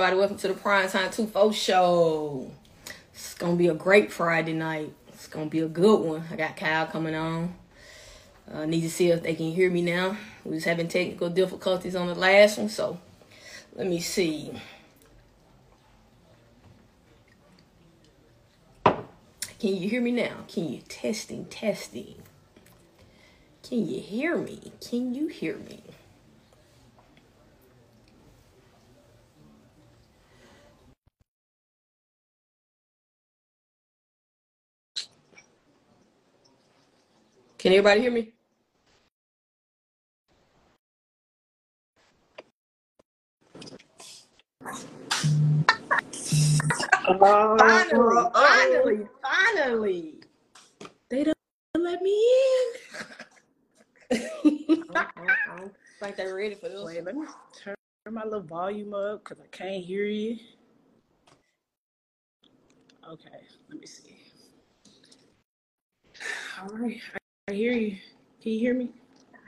everybody. Welcome to the Prime Time 2 4 show. It's gonna be a great Friday night. It's gonna be a good one. I got Kyhle coming on. I uh, need to see if they can hear me now. We was having technical difficulties on the last one, so let me see. Can you hear me now? Can you testing testing? Can you hear me? Can you hear me? Can everybody hear me? Finally, finally, finally. They don't let me in. I, I don't think they're ready for this. Wait, let me turn my little volume up because I can't hear you. Okay, let me see. All right, I, hear you. Can you hear me?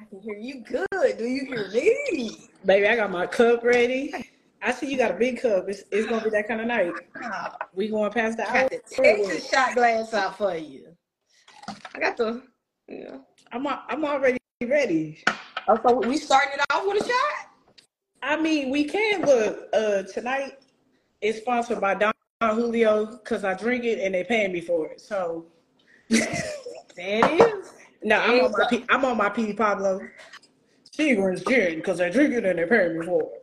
I can hear you good. Do you hear me? Baby, I got my cup ready. I see you got a big cup. It's, it's gonna be that kind of night. We going past the hour. Got the Texas shot glass out for you. I got the. Yeah. I'm al- I'm already ready. Oh, so we starting it off with a shot? I mean, we can look. Uh, tonight is sponsored by Don Julio because I drink it and they paying me for it. So There it is. No, I'm on my P- I'm on my P Pablo. Seagram's gin because I drink it and they paying me for it.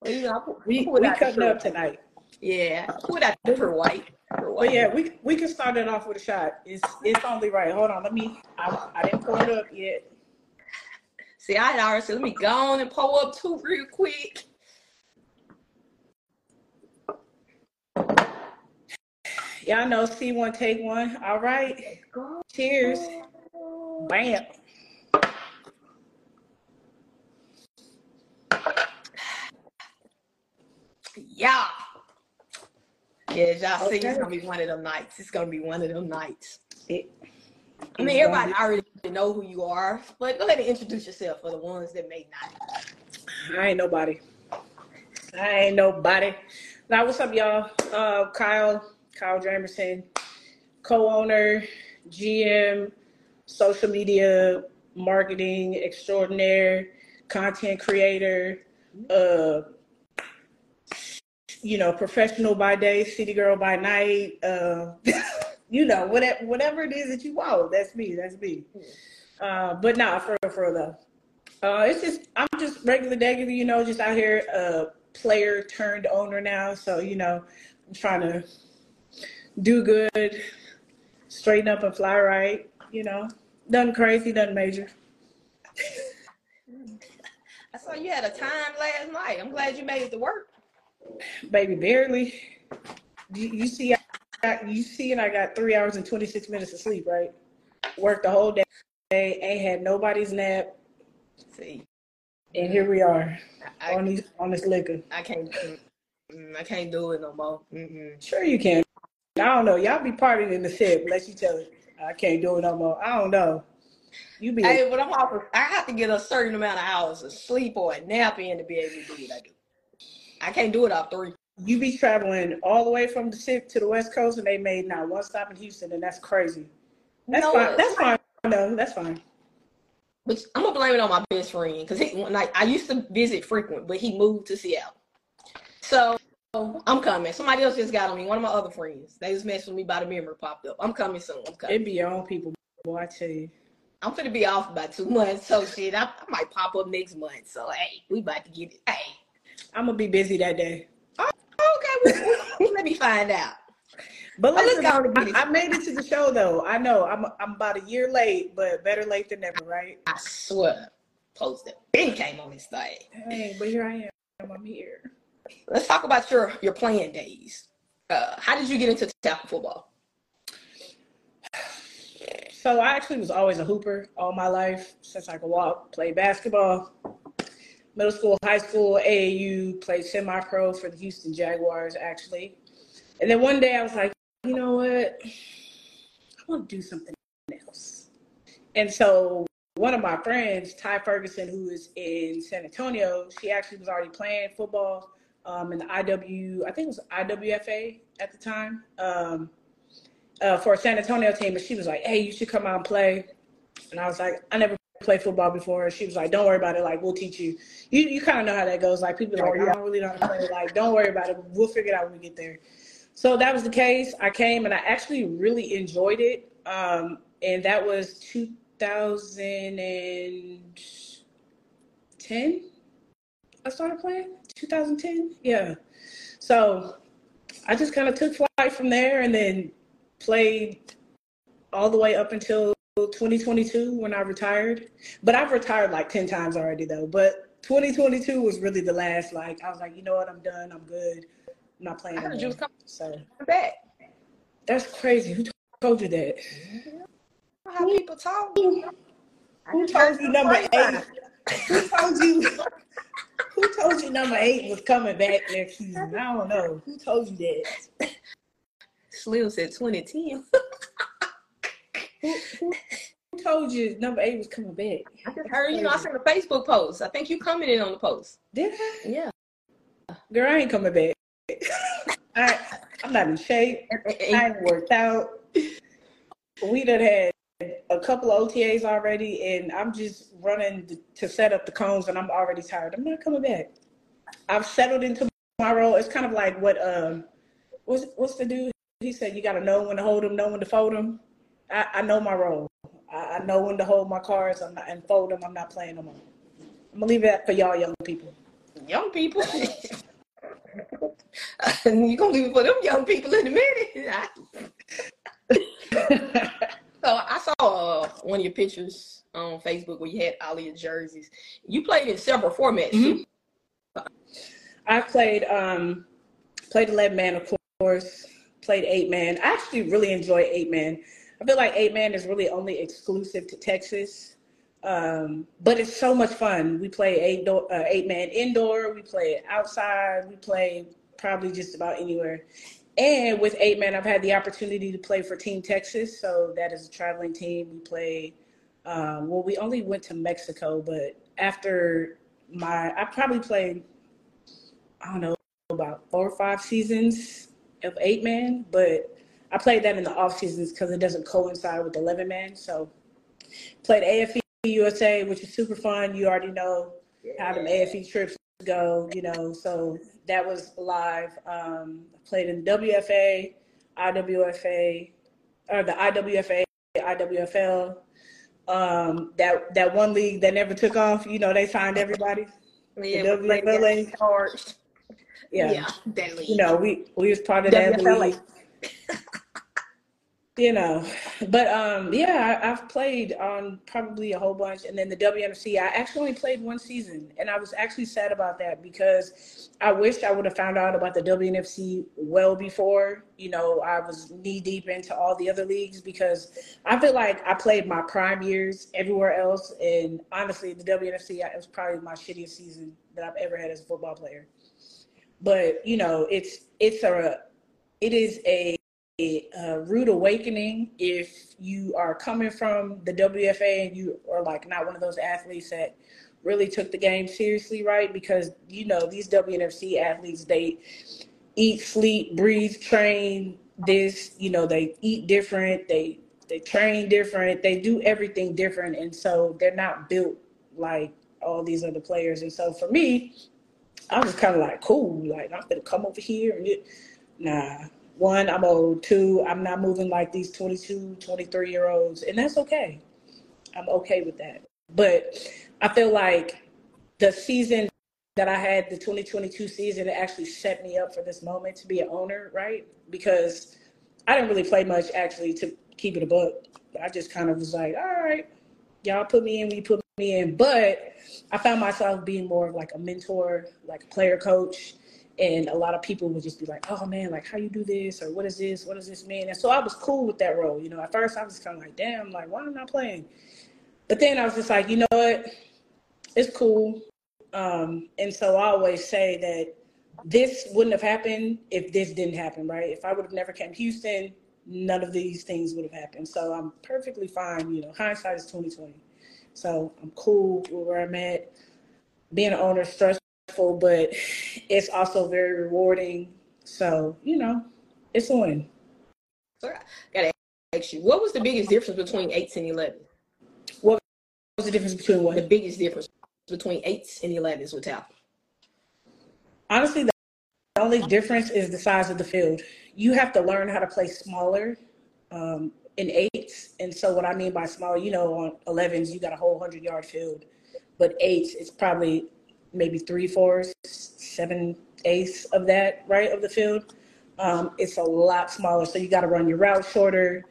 Well, you know, We we cutting up tonight. Yeah, put out pure white. Pure But yeah, we we can start it off with a shot. It's it's only right. Hold on, let me. I, I didn't pour it up yet. See, I had already said, let me go on and pull up two real quick. Y'all know, see one, take one. All right. Cheers. Bam. Yeah. Yeah, y'all see, it's gonna be one of them nights. It's gonna be one of them nights. It- I mean, everybody already know who you are, but go ahead and introduce yourself for the ones that may not. I ain't nobody. I ain't nobody. Now, what's up, y'all? Uh, Kyhle, Kyhle Jamerson, co-owner, GM, social media marketing extraordinaire, content creator, uh, you know, professional by day, city girl by night. Uh, you know, whatever whatever it is that you want, that's me. That's me. Uh, but nah, for for though. Uh, it's just I'm just regular regular, you know, just out here, uh, player turned owner now. So you know, I'm trying to do good, straighten up and fly right. You know, nothing crazy, nothing major. I saw you had a time last night. I'm glad you made it to work. Baby, barely. You, you see, I, you see, and I got three hours and 26 minutes of sleep, right? Worked the whole day, ain't had nobody's nap, See, and here we are I, on these on this liquor. I can't, mm, I can't do it no more. Mm-mm. Sure, you can. I don't know. Y'all be partying in the set, let you tell it. I can't do it no more. I don't know. You be Hey, but I'm off. I have to get a certain amount of hours of sleep or a nap in to be able to do what I do. I can't do it off three. you be traveling all the way from the SIP to the West Coast, and they made not one stop in Houston, and that's crazy. That's No, fine. That's fine. No, that's fine. But I'm gonna blame it on my best friend because he like I used to visit frequent, but he moved to Seattle. So I'm coming. Somebody else just got on me. One of my other friends. They just messing with me by the memory popped up. I'm coming soon. I'm coming. It be your own people, boy. I tell you. I'm gonna be off about two months. So shit, I, I might pop up next month. So hey, we about to get it. Hey, I'm gonna be busy that day. Oh, okay, we, we, let me find out. But Oh, listen, go on and get it. I, I made it to the show though. I know I'm I'm about a year late, but better late than never, right? I swear, post it. Ben came on this thing. Hey, but here I am. I'm here. Let's talk about your your playing days. Uh, how did you get into tackle football? So I actually was always a hooper all my life since I could walk. Played basketball, middle school, high school, AAU. Played semi-pro for the Houston Jaguars actually. And then one day I was like, you know what? I want to do something else. And so one of my friends, Ty Ferguson, who is in San Antonio, she actually was already playing football um, in the IW, I think it was IWFA at the time, um, uh, for a San Antonio team. And she was like, "Hey, you should come out and play." And I was like, "I never played football before." She was like, "Don't worry about it. Like, we'll teach you." You you kind of know how that goes. Like, people are like, "I don't really know how to play." Like, don't worry about it. We'll figure it out when we get there. So that was the case. I came and I actually really enjoyed it. Um, and that was 2010. I started playing 2010. Yeah. So I just kind of took flight from there and then played all the way up until 2022 when I retired. But I've retired like 10 times already though. But 2022 was really the last. Like I was like, you know what, I'm done. I'm good. I'm not playing. I heard you was coming so back. That's crazy. Who told you that? How people talk. Who told you number eight? Who told you? Who told you number eight was coming back next season? I don't know. Who told you that? Slim said 2010. who, who, who told you number eight was coming back? I just heard, you know, I sent a Facebook post. I think you commented on the post. Did I? Yeah. Girl, I ain't coming back. I, I'm not in shape. I ain't worked out. We done had a couple of OTAs already, and I'm just running to set up the cones, and I'm already tired. I'm not coming back. I've settled into my role. It's kind of like what um, what's what's the dude? He said you got to know when to hold them, know when to fold them. I, I know my role. I, I, know when to hold my cards I'm not, and fold them. I'm not playing them on. I'm gonna leave that for y'all young people. Young people. you gonna leave it for them young people in a minute. so I saw uh, one of your pictures on Facebook where you had all your jerseys. You played in several formats. Mm-hmm. I played um, played eleven man, of course. Played eight man. I actually really enjoy eight man. I feel like eight man is really only exclusive to Texas. Um, but it's so much fun. We play eight do- uh, eight man indoor. We play outside. We play probably just about anywhere. And with eight man, I've had the opportunity to play for Team Texas. So that is a traveling team. We play. Um, well, we only went to Mexico, but after my, I probably played. I don't know about four or five seasons of eight man, but I played that in the off seasons because it doesn't coincide with eleven man. So played AFE USA, which is super fun. You already know how the AFE trips go, you know, so that was live. Um, played in WFA, IWFA, or the IWFA, IWFL. Um, that that one league that never took off, you know, they signed everybody. Yeah, the WFLA. Yeah, yeah, that league. You know, we we was part of WFLA. that league you know but um yeah I, have played on probably a whole bunch and then the WNFC i actually only played one season and i was actually sad about that because i wish i would have found out about the WNFC well before you know i was knee deep into all the other leagues because i feel like i played my prime years everywhere else and honestly the WNFC it was probably my shittiest season that i've ever had as a football player. But you know it's it's a it is a a rude awakening if you are coming from the WFA and you are like not one of those athletes that really took the game seriously, right? Because you know these WNFC athletes, they eat, sleep, breathe, train. This, you know, they eat different. They they train different. They do everything different, and so they're not built like all these other players. And so for me, I was kind of like, cool, like I'm gonna come over here and it, nah one, I'm old. Two, I'm not moving like these 22, 23 year olds. And that's okay. I'm okay with that. But I feel like the season that I had, the 2022 season, it actually set me up for this moment to be an owner, right? Because I didn't really play much actually to keep it a book. I just kind of was like, all right, y'all put me in, we put me in. But I found myself being more of like a mentor, like a player coach and a lot of people would just be like, "Oh man, like how you do this or what is this? What does this mean?" And so I was cool with that role. You know, at first I was kind of like, "Damn, like why am I playing?" But then I was just like, you know what? It's cool. Um, and so I always say that this wouldn't have happened if this didn't happen, right? If I would have never came to Houston, none of these things would have happened. So I'm perfectly fine. You know, hindsight is 2020. So I'm cool with where I'm at. Being an owner is stressful, but it's also very rewarding. So, you know, it's a win. So I gotta ask you, what was the biggest difference between eights and eleven? What was the difference between what? The biggest difference between eights and elevens with Tal? Honestly, the only difference is the size of the field. You have to learn how to play smaller um, in eights. And so, what I mean by smaller, you know, on 11s, you got a whole 100 yard field. But eights, it's probably maybe three fourths, seven eighths of that, right, of the field. Um, it's a lot smaller. So, you got to run your route shorter.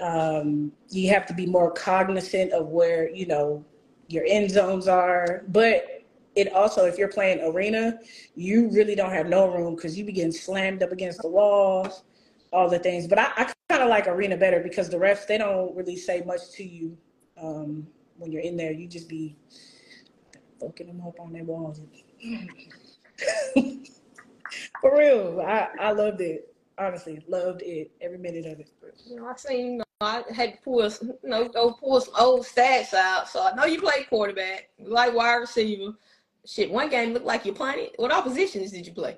Um, you have to be more cognizant of where, you know, your end zones are. But it also, if you're playing arena, you really don't have no room because you begin slammed up against the walls, all the things. But I, I kind of like arena better because the refs they don't really say much to you um, when you're in there. You just be fucking them up on their walls. For real, I, I loved it. Honestly, loved it every minute of it. You know, I seen, you know, I had to pull, you know, go pull some old stats out. So I know you played quarterback, you like wide receiver. Shit, one game looked like you punted. What all positions did you play?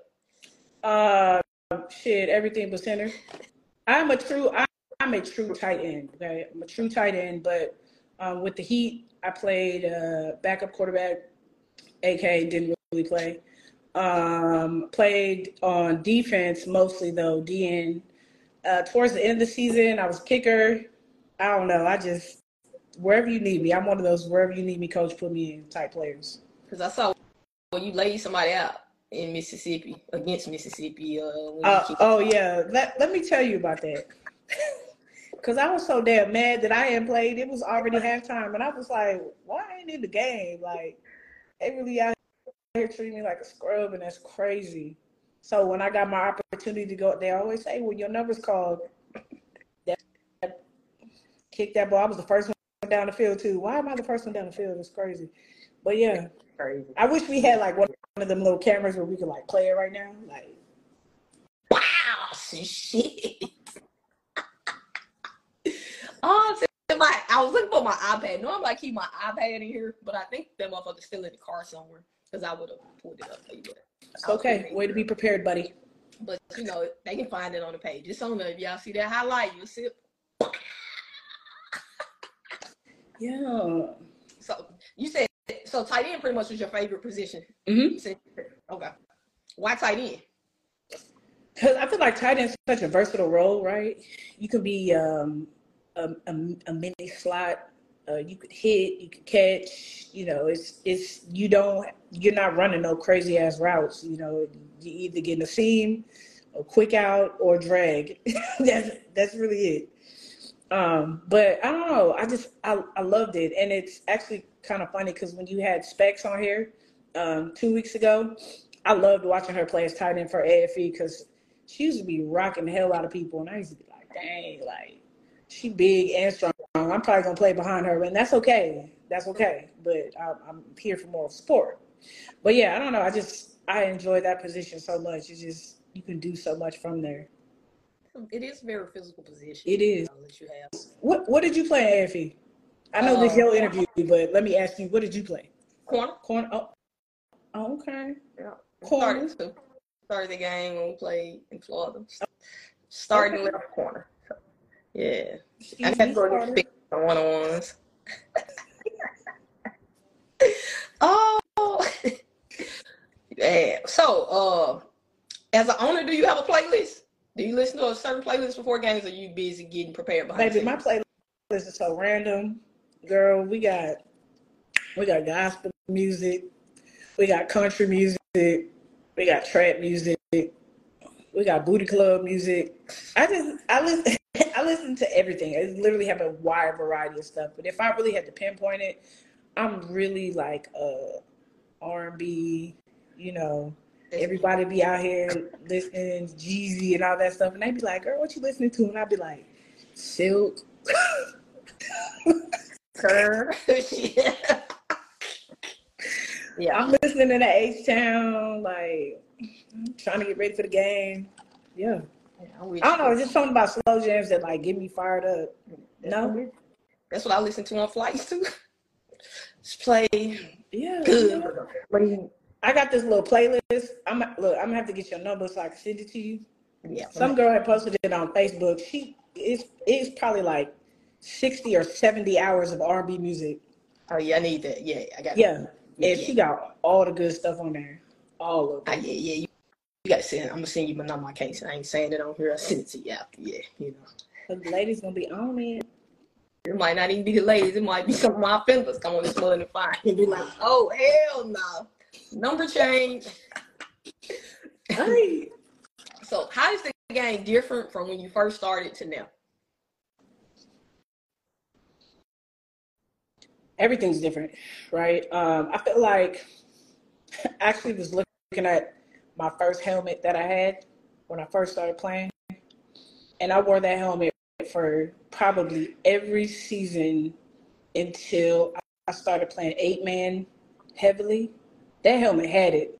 Uh, shit, everything but center. I'm a true, I, am a true tight end. Okay, I'm a true tight end. But um, with the Heat, I played uh, backup quarterback. AK didn't really play. Um, played on defense mostly though. DN. Uh, towards the end of the season, I was kicker. I don't know. I just wherever you need me. I'm one of those wherever you need me, coach, put me in type players. Because I saw when you laid somebody out in Mississippi against Mississippi. Uh, uh oh yeah, let let me tell you about that. Cause I was so damn mad that I hadn't played. It was already halftime, and I was like, "Why ain't in the game? Like, they really out here treating me like a scrub, and that's crazy." So when I got my opportunity to go, they always say, "When your number's called, that, kick that ball." I was the first one down the field too. Why am I the first one down the field? It's crazy. But yeah, crazy. I wish we had like one of them little cameras where we could like play it right now. Like, wow, shit. oh, I was looking for my iPad. Normally I keep my iPad in here, but I think that motherfucker's still in the car somewhere because I would have pulled it up for you. Okay, way to be prepared, buddy. But you know they can find it on the page. It's on there. If y'all see that highlight, you'll see it. yeah. So you said so tight end pretty much was your favorite position. Mm-hmm. Okay. Why tight end? Because I feel like tight end is such a versatile role, right? You can be um, a, a, a, mini slot. Uh, you could hit, you could catch. You know, it's it's you don't you're not running no crazy ass routes. You know, you either get in a seam, a quick out, or drag. that's that's really it. Um, but I don't know. I just I, I loved it, and it's actually kind of funny because when you had Specs on here um, two weeks ago, I loved watching her play as tight end for AFE because she used to be rocking the hell out of people, and I used to be like, dang, like she big and strong. I'm probably gonna play behind her, and that's okay. That's okay. But I, I'm here for more support. But yeah, I don't know. I just I enjoy that position so much. It's just you can do so much from there. It is a very physical position. It is. What What did you play AFE? I know this your um, interview, but let me ask you, what did you play? Corner. Corner. Oh, oh okay. Yeah. Corner. Started, started the game when we played in Florida. Starting okay. left corner. Yeah. Excuse I got to go to one on ones. oh. yeah. So, uh, as an owner, do you have a playlist? Do you listen to a certain playlist before games, or are you busy getting prepared behind? Baby, my playlist is so random, girl. We got we got gospel music, we got country music, we got trap music, we got booty club music. I just I listen I listen to everything. I literally have a wide variety of stuff. But if I really had to pinpoint it, I'm really like uh R and B, you know, everybody be out here listening Jeezy and all that stuff, and they'd be like, "Girl, what you listening to?" And I'd be like, "Silk." Her. yeah. yeah. I'm listening to the H Town, like trying to get ready for the game. Yeah. yeah I don't know, just something about slow jams that like get me fired up. No. That's what I listen to on flights too. Let's play. Yeah. Good. I got this little playlist. I'm look. I'm gonna have to get your number so I can send it to you. Yeah. Some girl had posted it on Facebook. She is it's probably like sixty or seventy hours of R&B music. Oh yeah, I need that. Yeah, I got. Yeah, Yeah. and she got all the good stuff on there. All of it. yeah, yeah. You, gotta send. I'm gonna send you my number. I can't. I ain't saying it on here. I send it to you after. Yeah, you know. But the ladies gonna be on it. It might not even be the ladies. It might be some of my fellas come on this morning and find and be like, "Oh hell no, number change." Right. So, how is the game different from when you first started to now? Everything's different, right? Um, I feel like I actually was looking at my first helmet that I had when I first started playing, and I wore that helmet for probably every season until I started playing eight man heavily. That helmet had it.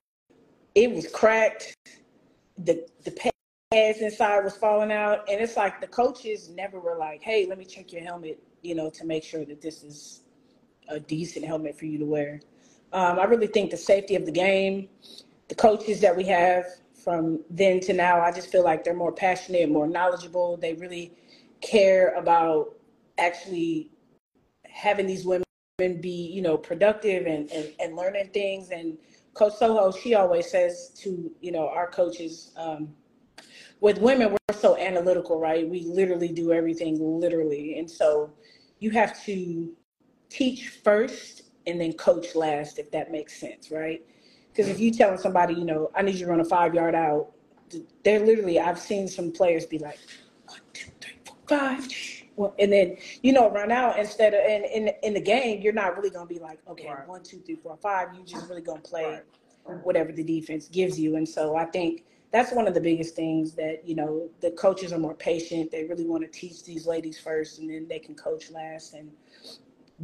It was cracked. The the pads inside was falling out, and it's like the coaches never were like, "Hey, let me check your helmet," you know, to make sure that this is a decent helmet for you to wear. Um, I really think the safety of the game, the coaches that we have from then to now, I just feel like they're more passionate, more knowledgeable. They really care about actually having these women be, you know, productive and, and, and learning things. And Coach Soho, she always says to, you know, our coaches, um, with women, we're so analytical, right? We literally do everything literally. And so you have to teach first and then coach last, if that makes sense, right? Because if you telling somebody, you know, I need you to run a five yard out, they're literally, I've seen some players be like, one, two, three, four, five. Well, and then, you know, run out instead of, in, in, in the game, you're not really going to be like, okay, Right. one, two, three, four, five. You just really going to play Right. whatever the defense gives you. And so I think that's one of the biggest things that, you know, the coaches are more patient. They really want to teach these ladies first and then they can coach last and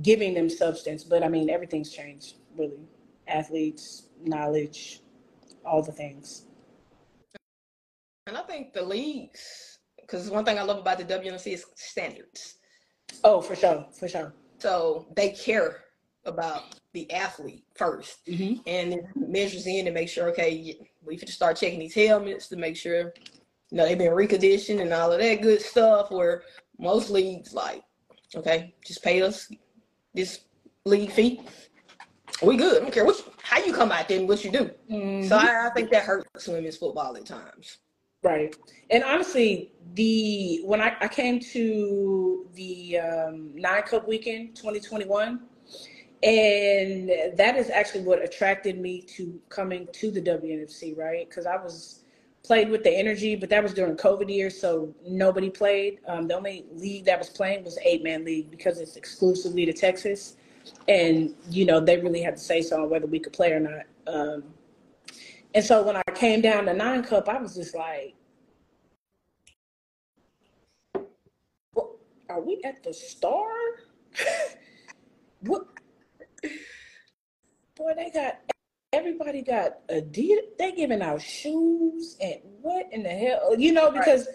giving them substance. But I mean, everything's changed, really. Athletes, knowledge, all the things. And I think the leagues, because one thing I love about the WNFC is standards. Oh, for sure, for sure. So they care about the athlete first. Mm-hmm. and it measures in to make sure, okay, we should start checking these helmets to make sure, you know, they've been reconditioned and all of that good stuff. Where most leagues, like, okay, just pay us this league fee. We good. I don't care what you, how you come out there and what you do. So I, I think that hurts women's football at times. Right. And honestly, the when I, I came to the um, Nine Cup weekend 2021, and that is actually what attracted me to coming to the WNFC, right? Because I was played with the energy, but that was during COVID years, so nobody played. Um, the only league that was playing was eight man league because it's exclusively to Texas, and you know they really had to say so on whether we could play or not. Um, and so when I came down to nine cup, I was just like, what, "Are we at the star? what? Boy, they got everybody got Adidas. They giving out shoes and what in the hell? You know, because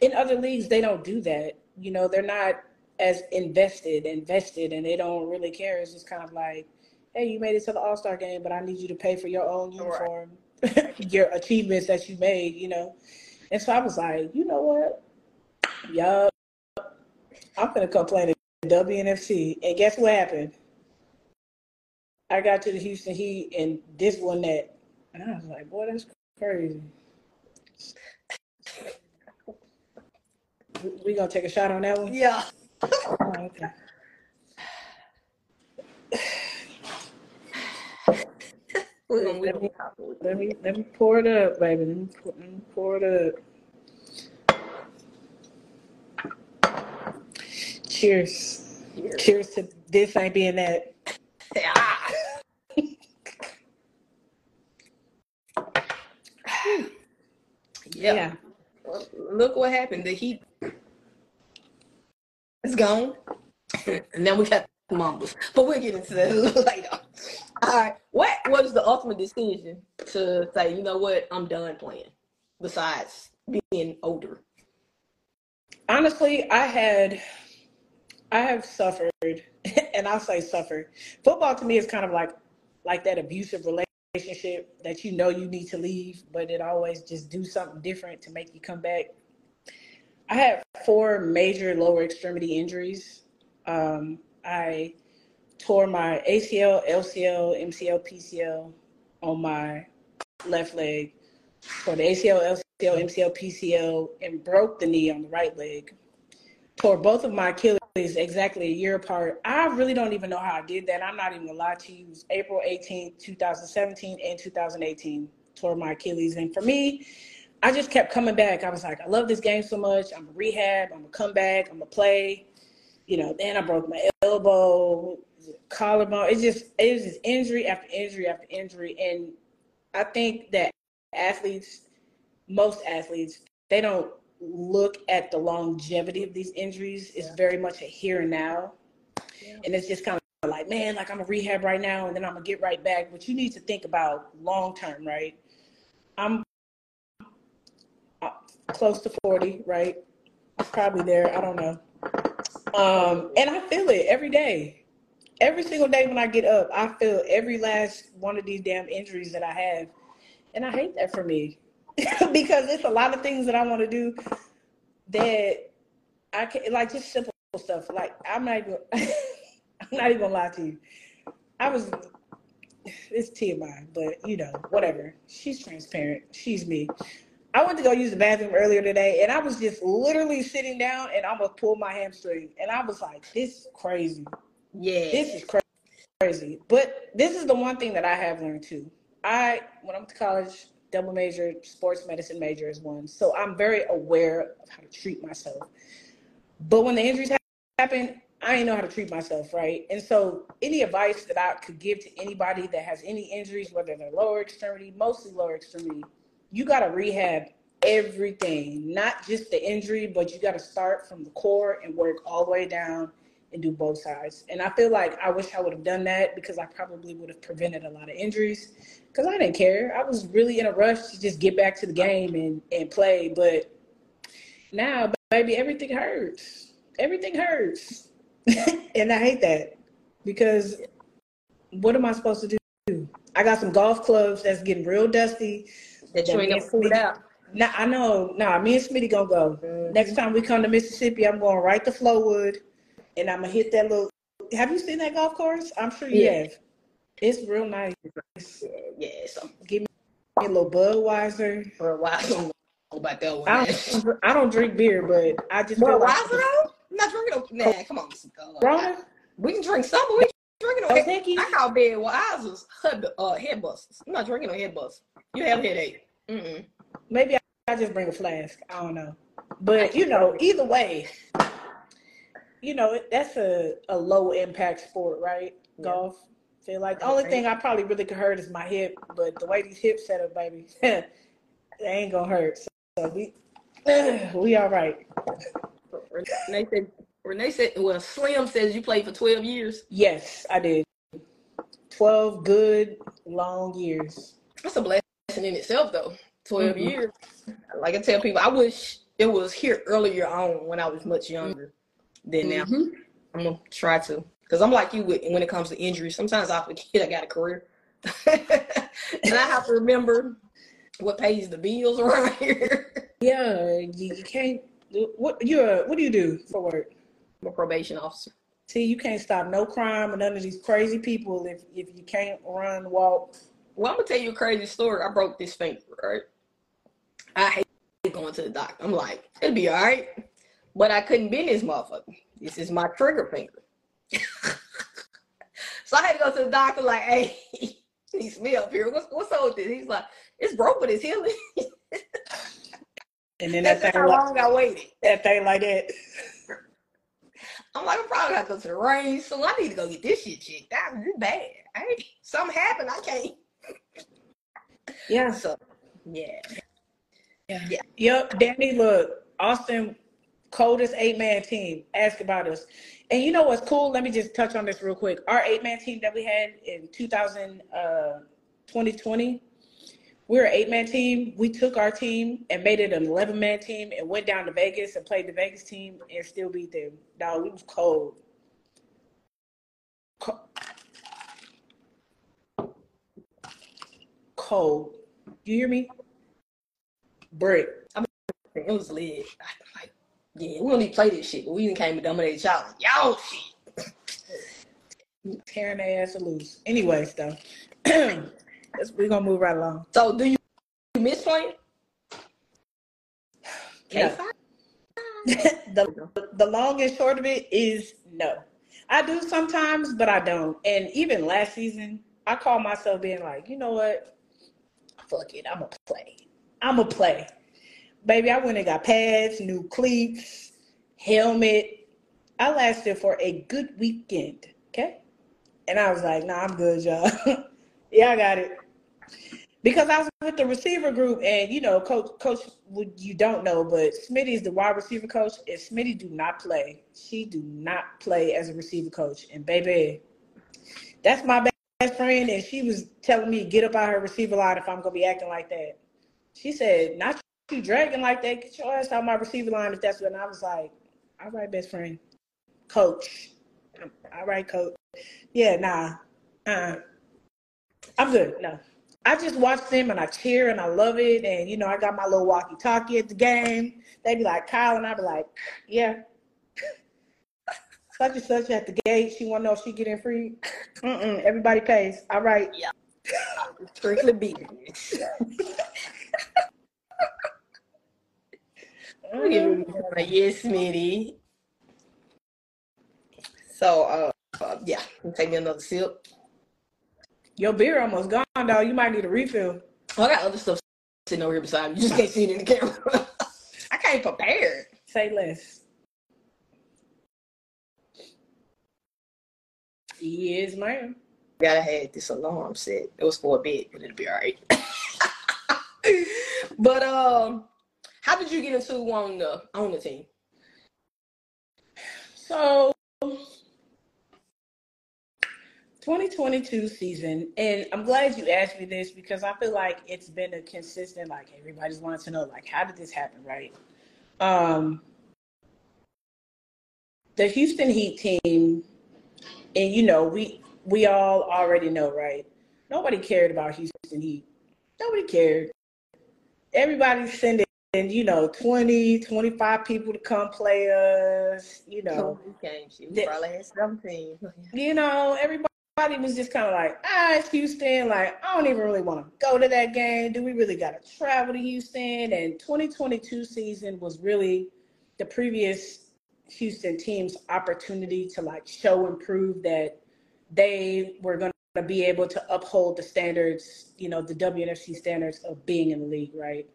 in other leagues they don't do that. You know, they're not as invested, invested, and they don't really care. It's just kind of like, hey, you made it to the All Star game, but I need you to pay for your own uniform, your achievements that you made. You know, and so I was like, you know what? Yup, I'm gonna come play in the WNFC, and guess what happened? I got to the Houston Heat and this one that, and I was like, boy, that's crazy. We gonna take a shot on that one? Yeah. Oh, okay. We're gonna, we're Let me- Let me let me pour it up, baby. Let me pour, let me pour it up. Cheers. Cheers to this ain't being that. yeah. yeah. Yeah. Look what happened. The heat gone. and then we got Mambas. But we'll get into that later. All right. What was the ultimate decision to say, you know what, I'm done playing, besides being older? honestly, I had I have suffered, and I'll say suffered. Football to me is kind of like like that abusive relationship that you know you need to leave, but it always just do something different to make you come back. I have four major lower extremity injuries. Um, I tore my ACL, LCL, MCL, PCL on my left leg, for the ACL, LCL, MCL, PCL, and broke the knee on the right leg. Tore both of my Achilles exactly a year apart. I really don't even know how I did that. I'm not even gonna lie to you. It was April 18, 2017 and 2018. Tore my Achilles. And for me, I just kept coming back. I was like, I love this game so much. I'm a rehab. I'm gonna come back. I'm gonna play. You know, then I broke my elbow, collarbone. It just it was just injury after injury after injury. And I think that athletes, most athletes, they don't look at the longevity of these injuries. It's very much a here and now. Yeah. And it's just kind of like, man, like I'm a rehab right now and then I'm gonna get right back. But you need to think about long term, right? I'm close to 40, right? Probably there. I don't know. Um, and I feel it every day. Every single day when I get up, I feel every last one of these damn injuries that I have. And I hate that for me because it's a lot of things that I want to do that I can like just simple stuff. Like I'm not even I'm not even gonna lie to you. I was it's TMI, but you know, whatever. She's transparent. She's me. I went to go use the bathroom earlier today and I was just literally sitting down and I almost pulled my hamstring. And I was like, this is crazy. Yeah. This is crazy. But this is the one thing that I have learned too. I, when I went to college, double major, sports medicine major is one. So I'm very aware of how to treat myself. But when the injuries happen, I ain't know how to treat myself, right? And so any advice that I could give to anybody that has any injuries, whether they're lower extremity, mostly lower extremity, you got to rehab everything, not just the injury, but you got to start from the core and work all the way down and do both sides. And I feel like I wish I would have done that because I probably would have prevented a lot of injuries because I didn't care. I was really in a rush to just get back to the game and, and play. But now, baby, everything hurts. Everything hurts. and I hate that because what am I supposed to do? I got some golf clubs that's getting real dusty. That you ain't gonna pull it out. Nah, I know. Nah, me and Smitty gonna go. Mm-hmm. Next time we come to Mississippi, I'm going right to Flowood, and I'm gonna hit that little. Have you seen that golf course? I'm sure you yeah. have. It's real nice. Yeah, so give me a little Budweiser. Budweiser. about that one. I don't, I don't drink beer, but I just Budweiser though. I'm not drinking no. Nah, come on. Rona? We can drink some, but we drinking no. Head, I call Budweisers head, uh, head busters. I'm not drinking no head busters. You have a headache. Mm-mm. Maybe I, I just bring a flask. I don't know, but you know, either way, you know that's a, a low impact sport, right? Yeah. Golf feel like the only thing I probably really could hurt is my hip, but the way these hips set up, baby, they ain't gonna hurt. So, so we we all right. Renee said, Renee said, well, Slim says you played for 12 years. Yes, I did. 12 good, long years. That's a blessing in itself, though. 12 mm-hmm. years. Like I tell people, I wish it was here earlier on when I was much younger than mm-hmm. now. I'm going to try to. Because I'm like you with, when it comes to injuries. Sometimes I forget I got a career, and I have to remember what pays the bills around here. Yeah, you, you can't. What you're? what do you do for work? I'm a probation officer. See, you can't stop no crime and none of these crazy people if if you can't run, walk. Well, I'm gonna tell you a crazy story. I broke this finger, right? I hate going to the doctor. I'm like, it'll be all right, but I couldn't bend this motherfucker. This is my trigger finger. so I had to go to the doctor, like, hey, he's me up here. What's what's up with this? He's like, it's broke, but it's healing. and then that That's thing how like, long I waited. That thing like that. I'm like, I'm probably gonna go to the range, so I need to go get this shit checked out. It's bad. Hey, something happened. I can't. Yeah. So, yeah. Yeah. yeah. Yep. Danny, look, Austin, coldest eight man team. Ask about us. And you know what's cool? Let me just touch on this real quick. Our eight man team that we had in 2000, uh, 2020, we're an eight man team. We took our team and made it an 11 man team and went down to Vegas and played the Vegas team and still beat them. Dog, we was cold. Cold. You hear me? Brick. I mean, it was lit. Like, yeah, we even play this shit, but we even came to dominate y'all. Y'all shit. Tearing their ass loose. Anyways, though. we're gonna move right along. So do you miss playing? No. the the long and short of it is no. I do sometimes, but I don't. And even last season, I call myself being like, you know what? Fuck it, I'ma play. I'ma play. Baby, I went and got pads, new cleats, helmet. I lasted for a good weekend. Okay. And I was like, nah, I'm good, y'all. yeah, I got it because I was with the receiver group, and you know, coach, coach, you don't know, but Smitty is the wide receiver coach, and Smitty do not play. She do not play as a receiver coach, and baby, that's my best friend, and she was telling me get up out her receiver line if I'm gonna be acting like that. She said, "Not you dragging like that. Get your ass out my receiver line if that's what." And I was like, "All right, best friend, coach. All right, coach. Yeah, nah, uh, I'm good. No." I just watch them and I cheer and I love it. And, you know, I got my little walkie talkie at the game. They be like, Kyhle, and I be like, yeah. such and such at the gate. She want to know if she get in free. Mm-mm, everybody pays. All right. Yeah. Strictly beating. yes, Smitty. So, uh, uh, yeah, take me another sip. Your beer almost gone, dog. You might need a refill. Oh, I got other stuff sitting over here beside me. You just can't see it in the camera. I can't prepare. Say less. Yes, ma'am. Gotta have this alarm set. It was for a bit, but it'll be all right. but um, how did you get into on the on the team? So 2022 season, and I'm glad you asked me this because I feel like it's been a consistent, like everybody's wanting to know, like, how did this happen, right? Um, the Houston Heat team, and you know, we we all already know, right? Nobody cared about Houston Heat. Nobody cared. Everybody's sending, you know, 20, 25 people to come play us. You know, came. She probably had 17. You know, everybody was just kind of like, ah, it's Houston. Like, I don't even really want to go to that game. Do we really got to travel to Houston? And 2022 season was really the previous Houston team's opportunity to like show and prove that they were going to be able to uphold the standards, you know, the WNFC standards of being in the league, right?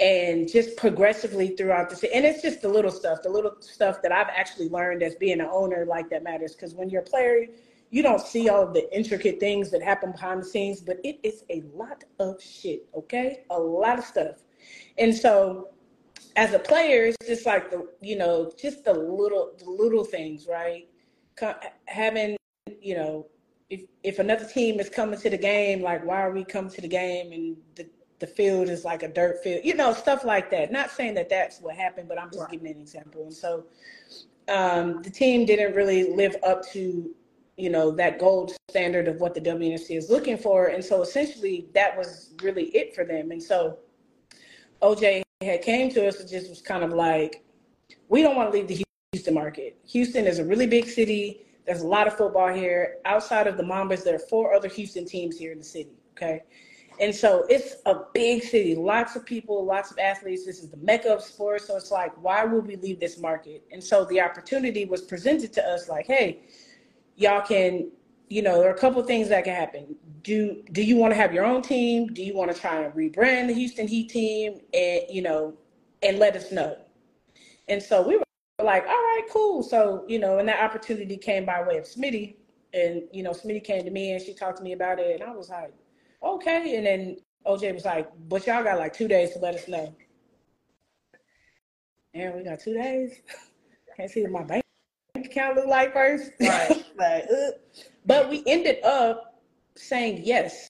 And just progressively throughout the and it's just the little stuff, the little stuff that I've actually learned as being an owner, like that matters. Because when you're a player, you don't see all of the intricate things that happen behind the scenes, but it is a lot of shit, okay? A lot of stuff. And so as a player, it's just like the, you know, just the little, the little things, right? Having, you know, if, if another team is coming to the game, like, why are we coming to the game and the, the field is like a dirt field, you know, stuff like that. Not saying that that's what happened, but I'm just right. giving an example. And so um, the team didn't really live up to you know that gold standard of what the WNFC is looking for, and so essentially that was really it for them. And so OJ had came to us and just was kind of like, we don't want to leave the Houston market. Houston is a really big city. There's a lot of football here. Outside of the Mambas, there are four other Houston teams here in the city. Okay. And so it's a big city, lots of people, lots of athletes. This is the mecca of sports. So it's like, why would we leave this market? And so the opportunity was presented to us like, hey, y'all can you know there are a couple things that can happen. Do do you want to have your own team? Do you want to try and rebrand the houston heat team and you know and let us know? And so we were like all right cool. So you know and that opportunity came by way of smitty. And you know smitty came to me and she talked to me about it and i was like okay. And then oj was like but y'all got like two days to let us know. And we got two days. Can't see my bank account look like first. Right. like, uh. But we ended up saying yes,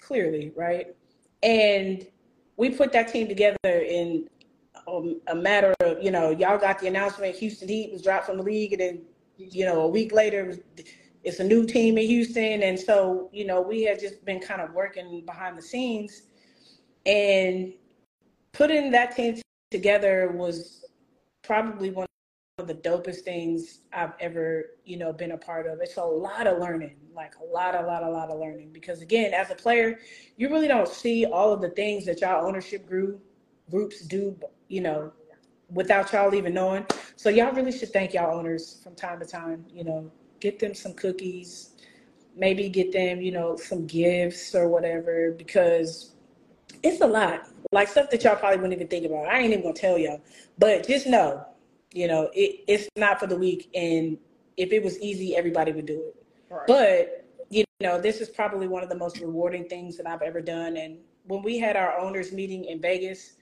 clearly, right? and we put that team together in um, a matter of you know y'all got the announcement Houston Heat was dropped from the league, and then you know a week later it's a new team in Houston, and so you know we had just been kind of working behind the scenes, and putting that team together was probably one the dopest things I've ever, you know, been a part of. It's a lot of learning, like a lot, a lot, a lot of learning. Because again, as a player, you really don't see all of the things that y'all ownership group groups do, you know, without y'all even knowing. So y'all really should thank y'all owners from time to time. You know, get them some cookies, maybe get them, you know, some gifts or whatever, because it's a lot. Like stuff that y'all probably wouldn't even think about. I ain't even gonna tell y'all, but just know you know, it, it's not for the weak. And if it was easy, everybody would do it. Right. But, you know, this is probably one of the most rewarding things that I've ever done. And when we had our owners meeting in Vegas,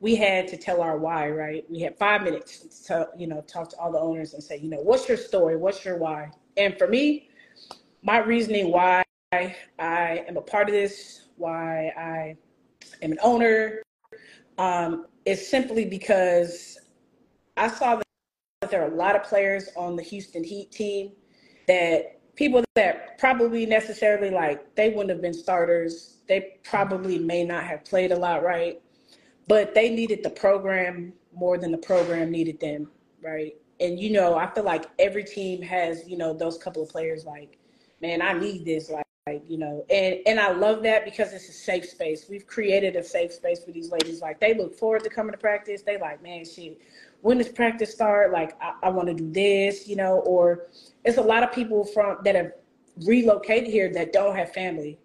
we had to tell our why, right? We had five minutes to, you know, talk to all the owners and say, you know, what's your story? What's your why? And for me, my reasoning why I am a part of this, why I am an owner, um, is simply because I saw that there are a lot of players on the Houston Heat team that people that probably necessarily like they wouldn't have been starters. They probably may not have played a lot, right? But they needed the program more than the program needed them, right? And you know, I feel like every team has, you know, those couple of players like, man, I need this. Like like you know and and i love that because it's a safe space we've created a safe space for these ladies like they look forward to coming to practice they like man shit when does practice start like i, I want to do this you know or it's a lot of people from that have relocated here that don't have family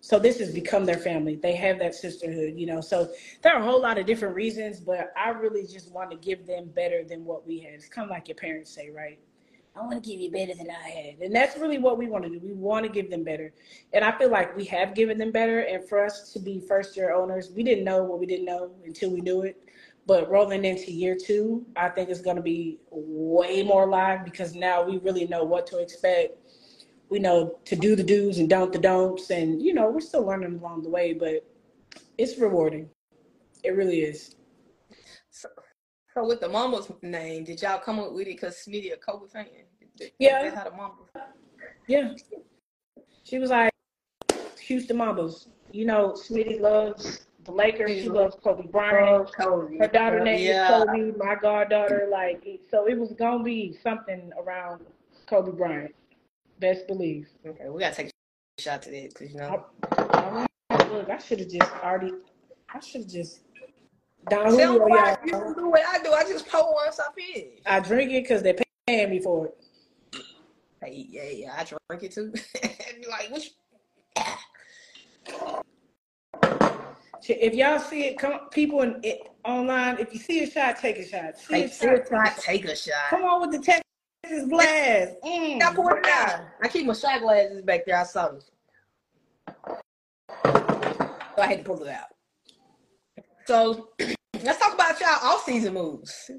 so this has become their family they have that sisterhood you know so there are a whole lot of different reasons but i really just want to give them better than what we had it's kind of like your parents say right I want to give you better than I had. And that's really what we want to do. We want to give them better. And I feel like we have given them better. And for us to be first year owners, we didn't know what we didn't know until we knew it. But rolling into year two, I think it's going to be way more live because now we really know what to expect. We know to do the do's and don't the don'ts. And, you know, we're still learning along the way, but it's rewarding. It really is. So, so with the Mambas name, did y'all come up with it because Smitty a Kobe fan? Yeah. How the mama. Yeah. She was like Houston Mambas. You know, Smitty loves the Lakers. She loves Kobe Bryant. Kobe. Her daughter name yeah. is Kobe. My goddaughter, like so, it was gonna be something around Kobe Bryant. Best believe. Okay, we gotta take a shot to that because you know. I, I, look, I should have just already. I should have just. Don Julio, y'all. You do what I do. I just pour one stuff in. I drink it because they're paying me for it. Hey, yeah, yeah, I drink it too. like, which? If y'all see it, come people in it online. If you see a shot, take a shot. See a shot, shot, take a shot. Come on with the Texas glass. Mm. I pour it out. I keep my shot glasses back there. I saw them. So I had to pull it out. So let's talk about y'all off season moves.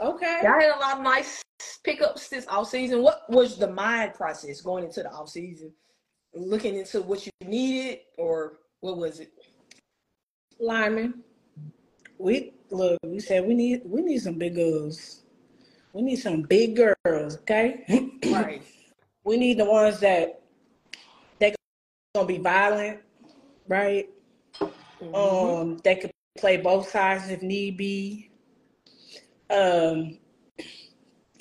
Okay. Y'all had a lot of nice pickups this off season. What was the mind process going into the off season? Looking into what you needed, or what was it? Lyman. We look. We said we need we need some big girls. We need some big girls. Okay. Right. we need the ones that they gonna be violent, right? Mm-hmm. Um, they could play both sides if need be. Um,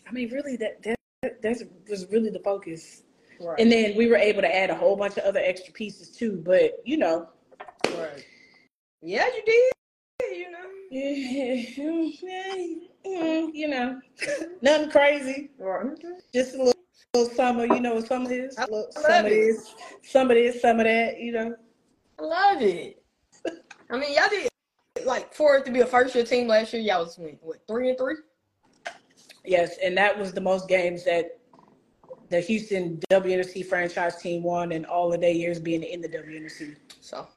I mean, really, that that that was really the focus. Right. And then we were able to add a whole bunch of other extra pieces too. But you know? Yeah, you did. You know. Yeah, mm, you know, nothing crazy. Just a little, little summer. You know what summer is? Some of this, some of this, some of that. You know. I love it. I mean, y'all did like for it to be a first year team last year. Y'all was what three and three. Yes, and that was the most games that the Houston WNFC franchise team won in all of their years being in the WNFC. So,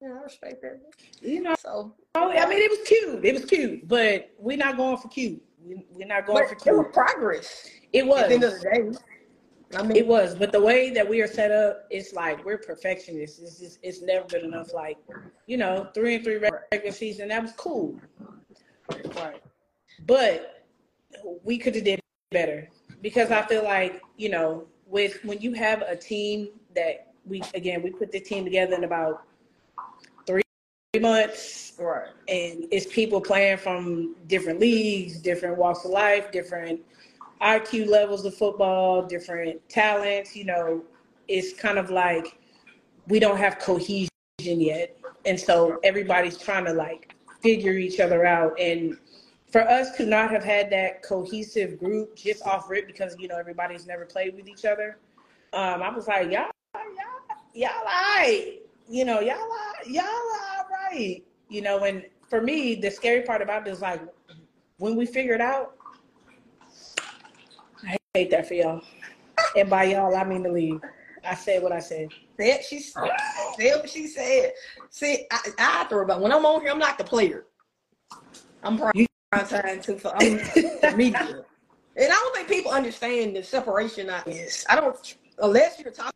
yeah, I respect that. You know, so oh, I mean, it was cute. It was cute, but we're not going for cute. We're not going but for cute. It was progress. It was. At the end of the day. I mean, it was, but the way that we are set up, it's like we're perfectionists. It's just, it's never been enough. Like, you know, three and three regular season, that was cool. Right. But we could have did better because I feel like you know, with when you have a team that we again we put the team together in about months, right? And it's people playing from different leagues, different walks of life, different IQ levels of football, different talents. You know, it's kind of like we don't have cohesion yet. And so everybody's trying to like figure each other out. And for us to not have had that cohesive group just off rip because, you know, everybody's never played with each other, um, I was like, y'all, y'all, y'all right. You know, y'all, are, y'all all right. You know, and for me, the scary part about it is like when we figure it out, I hate that for y'all. and by y'all, I mean the league. I said what I said. Said she said what she said. See, I, I throw about when I'm on here, I'm not the player. I'm prime time too. For, I'm media, and I don't think people understand the separation. I is. I don't unless you're talking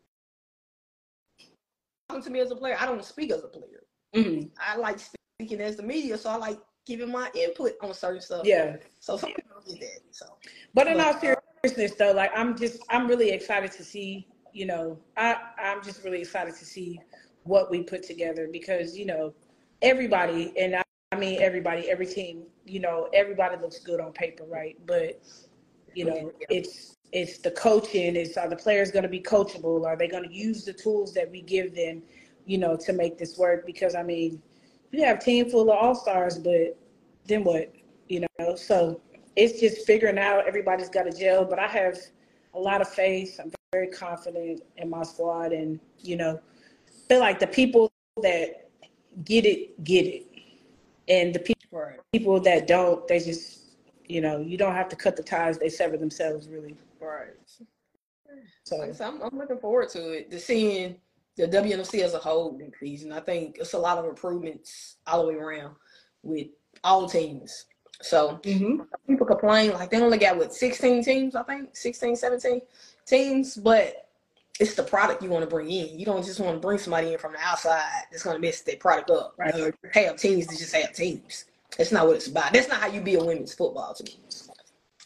to me as a player. I don't speak as a player. Mm-hmm. I like speaking as the media, so I like giving my input on certain stuff. Yeah. So some people get that. So, but in all seriousness seriousness though, like I'm just I'm really excited to see, you know, I, I'm just really excited to see what we put together because, you know, everybody and I, I mean everybody, every team, you know, everybody looks good on paper, right? But you know, it's it's the coaching, it's are the players gonna be coachable? Are they gonna use the tools that we give them, you know, to make this work? Because I mean, you have a team full of all stars, but then what? You know, so it's just figuring out everybody's got a gel, but I have a lot of faith. I'm very confident in my squad and, you know, feel like the people that get it, get it. And the people right. people that don't, they just you know, you don't have to cut the ties, they sever themselves really. Right. So like I'm, I'm looking forward to it, to seeing the WNFC as a whole this season. I think it's a lot of improvements all the way around with all teams. So mm-hmm. people complain like they only got what 16 teams, I think 16, 17 teams, but it's the product you want to bring in. You don't just want to bring somebody in from the outside that's going to mess their product up. Right. Or have teams to just have teams. That's not what it's about. That's not how you build a women's football team.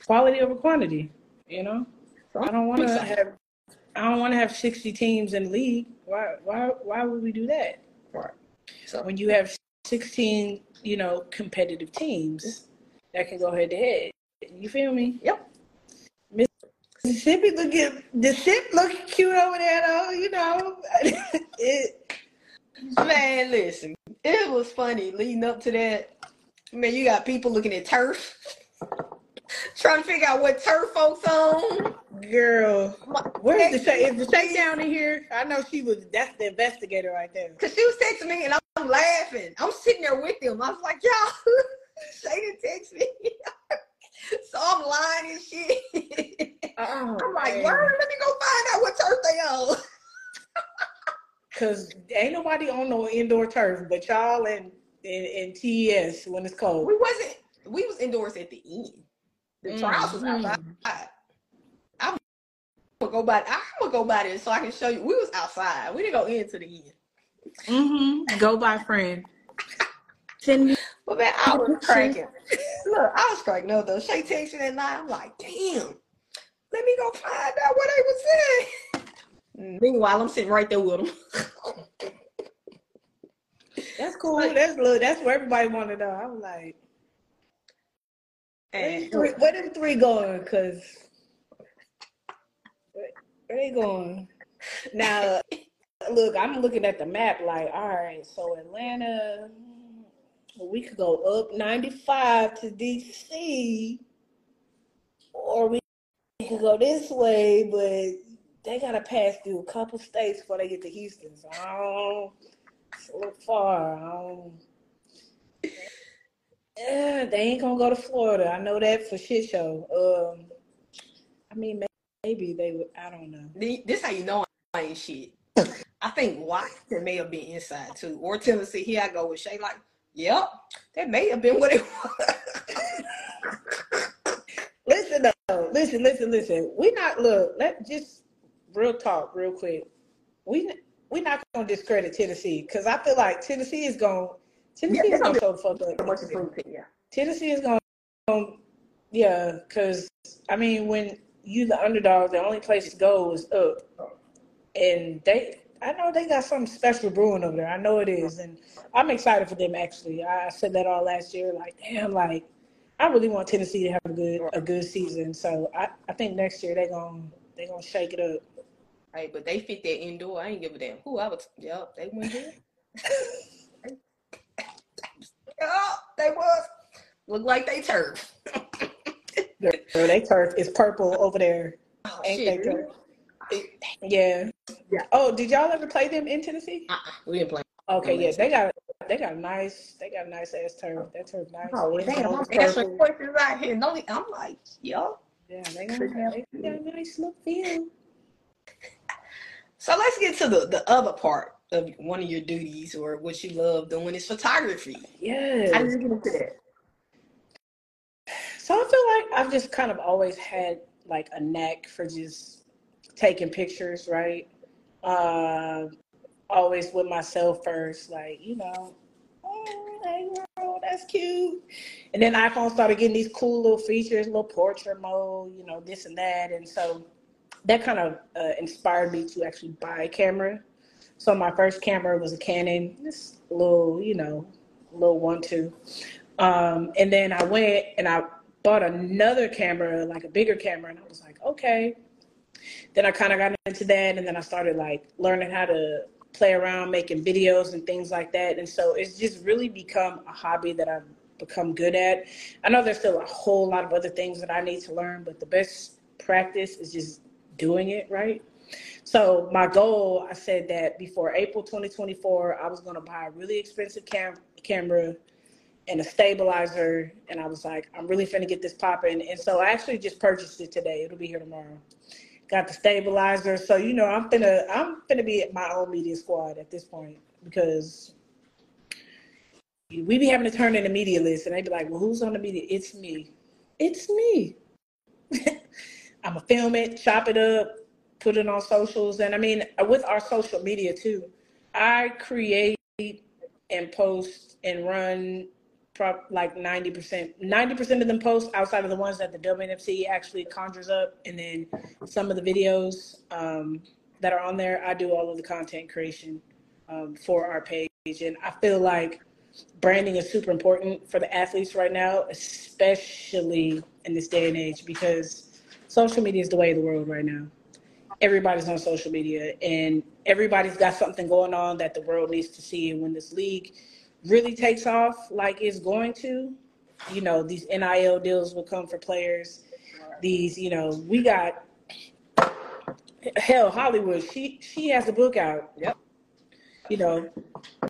Quality over quantity, you know. So I don't want to have. I don't want to have 60 teams in the league. Why? Why? Why would we do that? Right. So when you have 16, you know, competitive teams, that can go head to head. You feel me? Yep. Mississippi looking Mississippi looking cute over there though, you know. it, man, listen. It was funny leading up to that. Man, you got people looking at turf. Trying to figure out what turf folks on. Girl, where's the shake? Is the shake down in here? I know she was. That's the investigator right there. Cause she was texting me and I'm laughing. I'm sitting there with them. I was like, y'all. Shayna text me. so I'm lying and shit. Oh, I'm like, word, let me go find out what turf they on. Cause ain't nobody on no indoor turf but y'all and and, and TES when it's cold. We wasn't we was indoors at the end. The mm-hmm. trials was outside. I'm gonna go by I'm gonna go by there so I can show you. We was outside. We didn't go into the end. Mm-hmm. Go by friend. Send me but man, I was cracking. Look, I was cracking up though. Shay texted that night. I'm like, damn. Let me go find out what they was saying. Meanwhile, I'm sitting right there with them. that's cool. That's look. That's where everybody wanted to know. I was like, and where, where them three going? Cause where, where they going? Now, look, I'm looking at the map. Like, all right, so Atlanta we could go up 95 to DC, or we could go this way, but they gotta pass through a couple states before they get to Houston. So I don't, it's a little far. I don't, yeah, they ain't gonna go to Florida. I know that for shit show. Um, I mean, maybe they would. I don't know. This how you know I ain't shit. I think Washington may have been inside too, or Tennessee. Here I go with Shay. Like Yep, that may have been what it was. listen though, listen, listen, listen. We not look. Let just real talk, real quick. We we're not gonna discredit Tennessee because I feel like Tennessee is going Tennessee Yeah, is gonna show the fuck up. Much improvement, yeah. Tennessee is going, to yeah, because I mean, when you the underdog, the only place to go is up, and they, I know they got something special brewing over there. I know it is, and I'm excited for them. Actually, I said that all last year. Like, damn, like I really want Tennessee to have a good a good season. So I, I think next year they're gonna they gonna shake it up. Hey, but they fit that indoor. I ain't give a damn who I was. Yep, they went there. oh, they was. Look like they turf. They turf is purple over there. Oh, Ain't shit, they turf? Yeah. Yeah. Oh, did y'all ever play them in Tennessee? Uh-uh, we didn't play. Okay, yeah, they got they got a nice they got a nice ass turf. That turf nice. Oh, It's all I'm answering questions out here. No, I'm like, yo. Yeah, they got, they got a nice look feel. So let's get to the, the other part of one of your duties or what you love doing is photography. Yes. How did you get into that? So I feel like I've just kind of always had like a knack for just taking pictures, right? Uh, always with myself first, like you know, oh, hey girl, that's cute. And then iPhone started getting these cool little features, little portrait mode, you know, this and that, and so that kind of uh, inspired me to actually buy a camera. So my first camera was a Canon, this little, you know, little one two. Um, and then I went and I bought another camera, like a bigger camera, and I was like, okay. Then I kind of got into that, and then I started like learning how to play around making videos and things like that. And so it's just really become a hobby that I've become good at. I know there's still a whole lot of other things that I need to learn, but the best practice is just doing it right. So my goal, I said that before April 2024, I was going to buy a really expensive cam- camera and a stabilizer, and I was like, I'm really finna get this popping. And so I actually just purchased it today. It'll be here tomorrow. Got the stabilizer, so you know I'm finna I'm finna be at my own media squad at this point because we be having to turn in a media list, and they'd be like, "Well, who's on the media?" It's me. It's me. I'm gonna film it, chop it up, put it on socials, and I mean with our social media too. I create and post and run like 90%. 90% of them posts outside of the ones that the WNFC actually conjures up. And then some of the videos um, that are on there, I do all of the content creation um, for our page. And I feel like branding is super important for the athletes right now, especially in this day and age, because social media is the way of the world right now. Everybody's on social media and everybody's got something going on that the world needs to see. And when this league really takes off like it's going to, you know, these NIL deals will come for players. These, you know, we got hell Hollywood. She she has a book out. Yep. You know,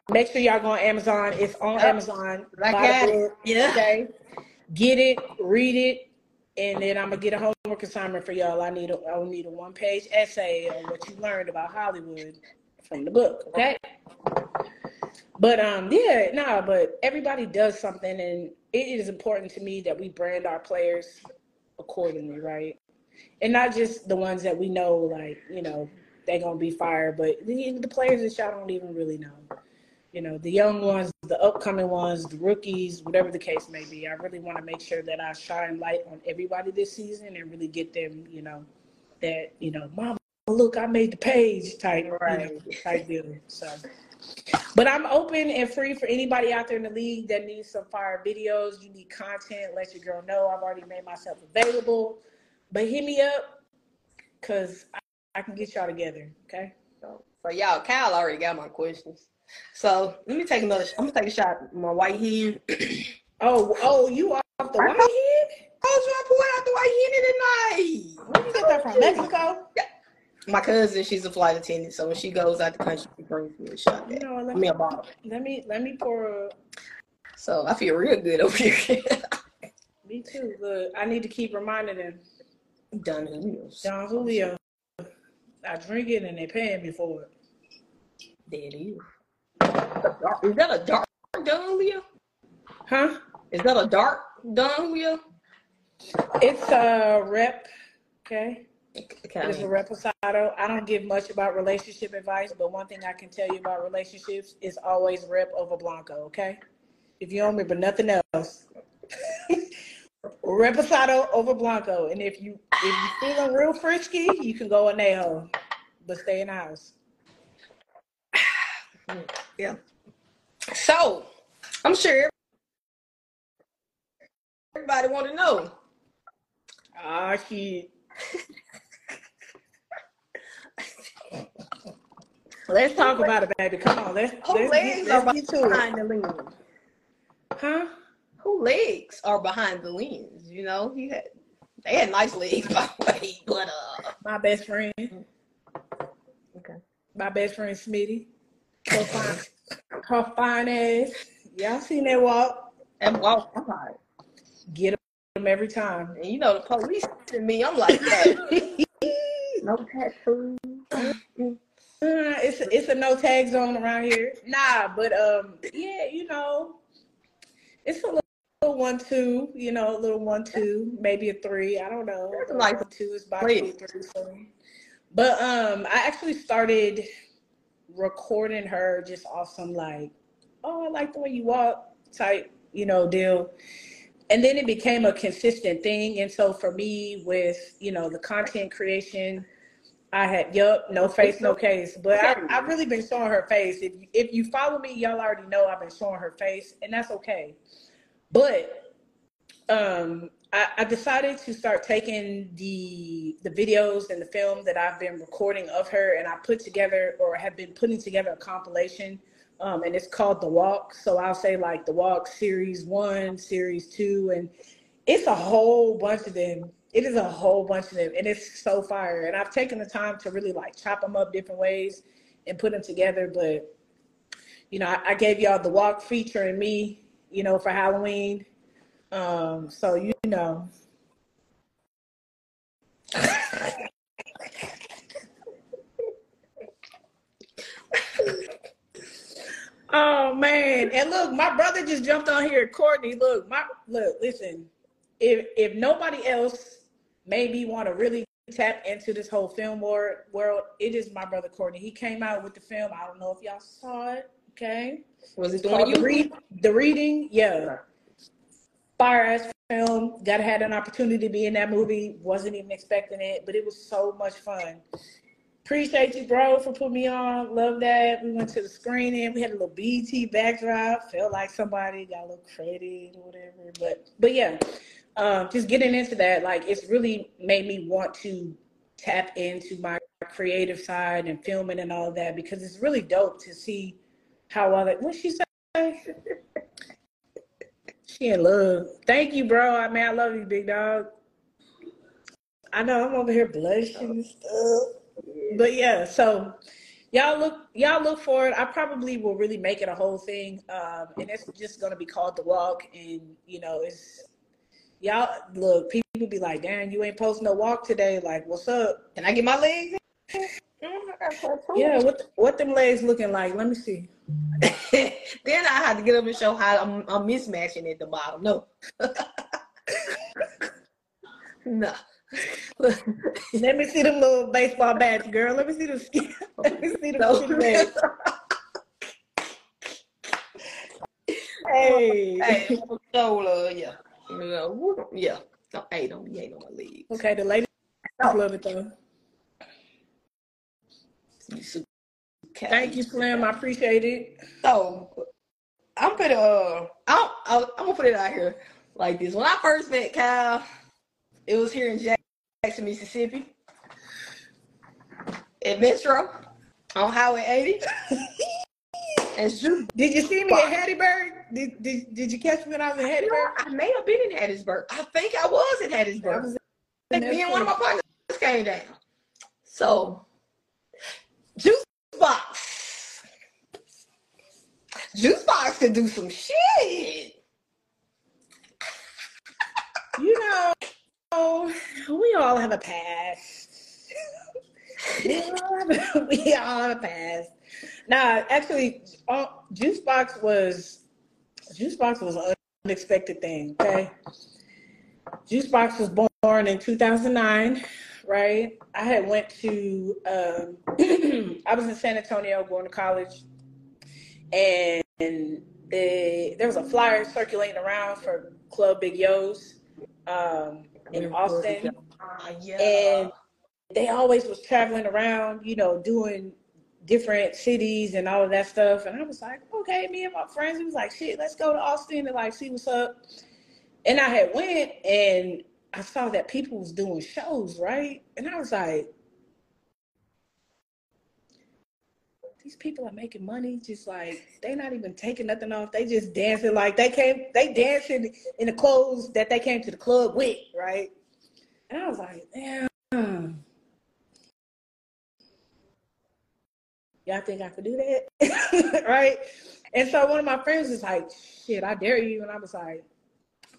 make sure y'all go on Amazon. It's on Yep. Amazon. I Buy the book, Yeah. Okay. Get it, read it, and then I'm gonna get a homework assignment for y'all. I need a I will need a one page essay on what you learned about Hollywood from the book. Okay. But um, yeah, no, but everybody does something, and it is important to me that we brand our players accordingly, right? And not just the ones that we know, like you know, they're gonna be fired, but the, the players that y'all don't even really know. You know, the young ones, the upcoming ones, the rookies, whatever the case may be. I really want to make sure that I shine light on everybody this season and really get them, you know, that you know, mom, look, I made the page type, Right. you know, type deal. So. But I'm open and free for anybody out there in the league that needs some fire videos. You need content. Let your girl know. I've already made myself available. But hit me up because I, I can get y'all together. Okay. So, so y'all, Kyhle already got my questions. So let me take another. I'm gonna take a shot my white hen. Oh, oh, you off the white head? Oh, I was gonna pull out the white hen tonight. Where you get that from? Mexico? My cousin, she's a flight attendant, so when she goes out the country, she brings me a shot. You know, let me me a bottle. let me let me pour. A, So I feel real good over here. me too. Look, I need to keep reminding them. Don Julio's. Don Julio. I drink it and they paying me for it. There it is. Is that a dark Don? Huh? Is that a dark Don? It's a rep. Okay. Okay. It is a reposado. I don't give much about relationship advice, but one thing I can tell you about relationships is always rep over blanco. Okay, if you don't remember nothing else, reposado over blanco. And if you if you feeling real frisky, you can go anejo, but stay in the house. Yeah. So, I'm sure everybody want to know. Ah, shit. Let's talk about it, baby. Come on, let's Who let's legs get, are let's get to it. behind the lens? Huh? Who legs are behind the lens? You know, he had they had nice legs by the way, but uh, My best friend, okay. my best friend Smitty. Her fine ass. Y'all seen that walk? And walk I'm like, Get him every time. And you know the police to me, I'm like, hey, no tattoo. Uh, it's it's a no tag zone around here. Nah, but um, yeah, you know, it's a little, little one two. You know, a little one two, maybe a three. I don't know. A nice two is be place. three. But um, I actually started recording her just off some like, oh, I like the way you walk type, you know, deal. And then it became a consistent thing. And so for me, with you know the content creation, I had yup, no face, no case. But I, I've really been showing her face. If if you follow me, y'all already know I've been showing her face, and that's okay. But um, I, I decided to start taking the the videos and the film that I've been recording of her, and I put together or have been putting together a compilation. Um, and it's called The Walk. So I'll say like The Walk Series One, Series Two, and it's a whole bunch of them. It is a whole bunch of them, and it's so fire. And I've taken the time to really like chop them up different ways and put them together. But you know, I, I gave y'all the walk featuring me, you know, for Halloween. Um, so you know, oh man, and look, my brother just jumped on here, Courtney. Look, my look, listen, if if nobody else made me want to really tap into this whole film world, world, it is my brother Courtney. He came out with the film. I don't know if y'all saw it. Okay, Was it it's doing called the you? read, the reading. Yeah, fire ass film. Got had an opportunity to be in that movie. Wasn't even expecting it, but it was so much fun. Appreciate you, bro, for putting me on. Love that. We went to the screening. We had a little BT backdrop. Felt like somebody got a little credit or whatever. But but yeah, um, just getting into that, like it's really made me want to tap into my creative side and filming and all that because it's really dope to see how other what she say. She in love. Thank you, bro. I mean, I love you, big dog. I know I'm over here blushing and stuff. But yeah, so y'all look y'all look for it. I probably will really make it a whole thing. Um, and it's just gonna be called the walk and you know, it's y'all look, people be like, damn, you ain't posting no walk today. Like, what's up? Can I get my legs? In? I got tattoos. Yeah, what what them legs looking like? Let me see. then I had to get up and show how I'm, I'm mismatching at the bottom. No. no. Let me see them little baseball bats, girl. Let me see the skin. Let me see No. skinny. Hey. hey, shoulder, yeah. Yeah. yeah. Hey, don't be hating on my legs. Okay, the ladies love it though. You super cat. Thank you, Slim. I appreciate it. So I'm gonna uh I'm I'm gonna put it out here like this. When I first met Kyhle, it was here in Jackson, Mississippi, at Metro on Highway 80. and Ju- Did you see me at Hattiesburg? Did, did Did you catch me when I was in Hattiesburg? I may have been in Hattiesburg. I think I was in I Hattiesburg. was in me and one of my partners came down. So, Juice Box. Juice Box could do some shit. You know, we all have a past. we, all have a, we all have a past. Nah, actually, uh, Juice Box was Juice Box was an unexpected thing. Okay, Juice Box was born in 2009, right? I had went to um, I was in San Antonio going to college, and they, there was a flyer circulating around for Club Big Yo's um, in Austin, Uh, yeah. and they always was traveling around, you know, doing different cities and all of that stuff. And I was like, okay, me and my friends, we was like, shit, let's go to Austin and like see what's up. And I had went and I saw that people was doing shows, right? And I was like, these people are making money, just like they not even taking nothing off. They just dancing like they came, they dancing in the clothes that they came to the club with, right? And I was like, damn. Y'all think I could do that? right? And so one of my friends was like, shit, I dare you. And I was like,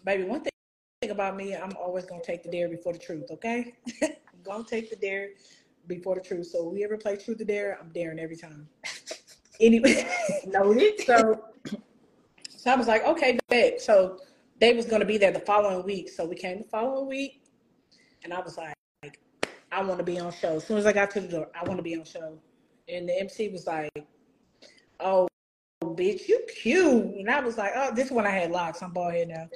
baby, one thing about me, I'm always gonna take the dare before the truth, okay? I'm gonna take the dare before the truth. So we ever play truth or dare, I'm daring every time. anyway, Noted. so so I was like, okay, bet. So they was gonna be there the following week. So we came the following week, and I was like, I want to be on show. As soon as I got to the door, I want to be on show. And the MC was like, oh, bitch, you cute. And I was like, oh, this one I had locks. I'm bald head now.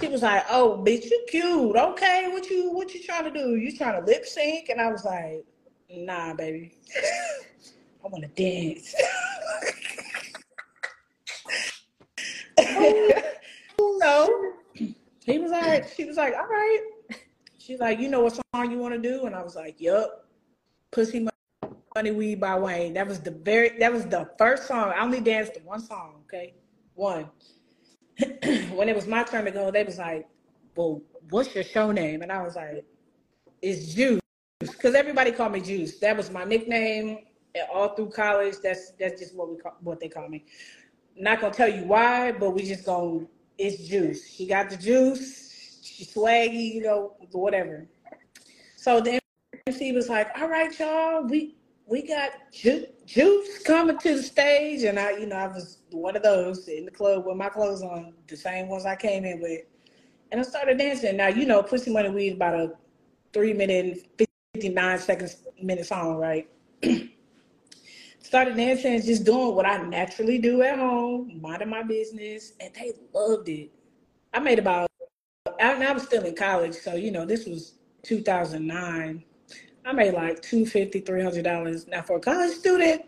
She was like, oh, bitch, you cute. Okay, what you what you trying to do? You trying to lip sync? And I was like, nah, baby. I want to dance. Oh. so he was like, she was like, all right. She's like, you know what song you want to do? And I was like, yup. Pussy Money Weed by Wayne. That was the very that was the first song. I only danced to one song, okay? One. when it was my turn to go, they was like, Well, what's your show name? And I was like, It's Juice. Because everybody called me Juice. That was my nickname eh, all through college. That's that's just what we call, what they call me. Not gonna tell you why, but we just gonna it's Juice. She got the juice. She's swaggy, you know, whatever. So the MC was like, "All right, y'all, we we got ju- Juice coming to the stage," and I, you know, I was one of those in the club with my clothes on, the same ones I came in with, and I started dancing. Now, you know, Pussy Money Weed is about a three minute and fifty nine seconds minute song, right? started dancing just doing what I naturally do at home, minding my business, and they loved it. I made about, I, I was still in college, so you know, this was 2009. I made like $250, $300. Now, for a college student,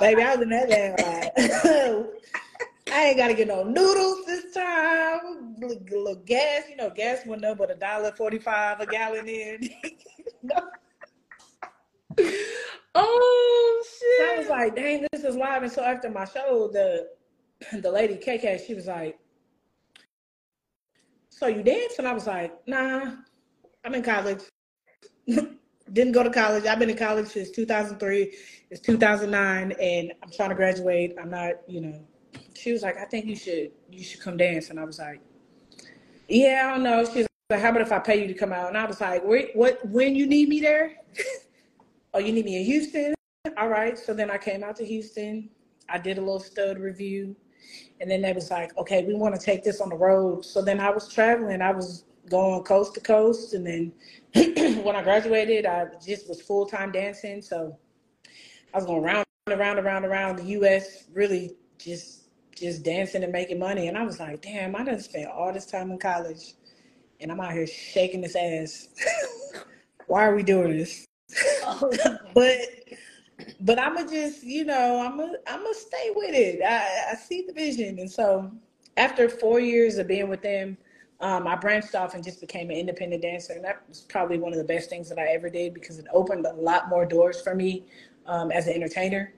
baby, I was in that damn like, I ain't got to get no noodles this time. Little, little gas, you know, gas went up but a dollar forty-five a gallon in. Oh shit! I was like, dang, this is live. And so after my show, the the lady KK, she was like, So you dance? And I was like, Nah, I'm in college. Didn't go to college. I've been in college since 2003. It's 2009, and I'm trying to graduate. I'm not, you know. She was like, I think you should you should come dance. And I was like, Yeah, I don't know. She's like, How about if I pay you to come out? And I was like, Wait, what? When you need me there? oh, you need me in Houston? All right. So then I came out to Houston. I did a little stud review. And then they was like, okay, we want to take this on the road. So then I was traveling. I was going coast to coast. And then when I graduated, I just was full time dancing. So I was going round and around, around, around the U.S. Really just just dancing and making money. And I was like, damn, I done spent all this time in college, and I'm out here shaking this ass. Why are we doing this? Oh, but but I'ma just, you know, I'ma I'ma stay with it. I, I see the vision. And so after four years of being with them, um, I branched off and just became an independent dancer. And that was probably one of the best things that I ever did because it opened a lot more doors for me um, as an entertainer.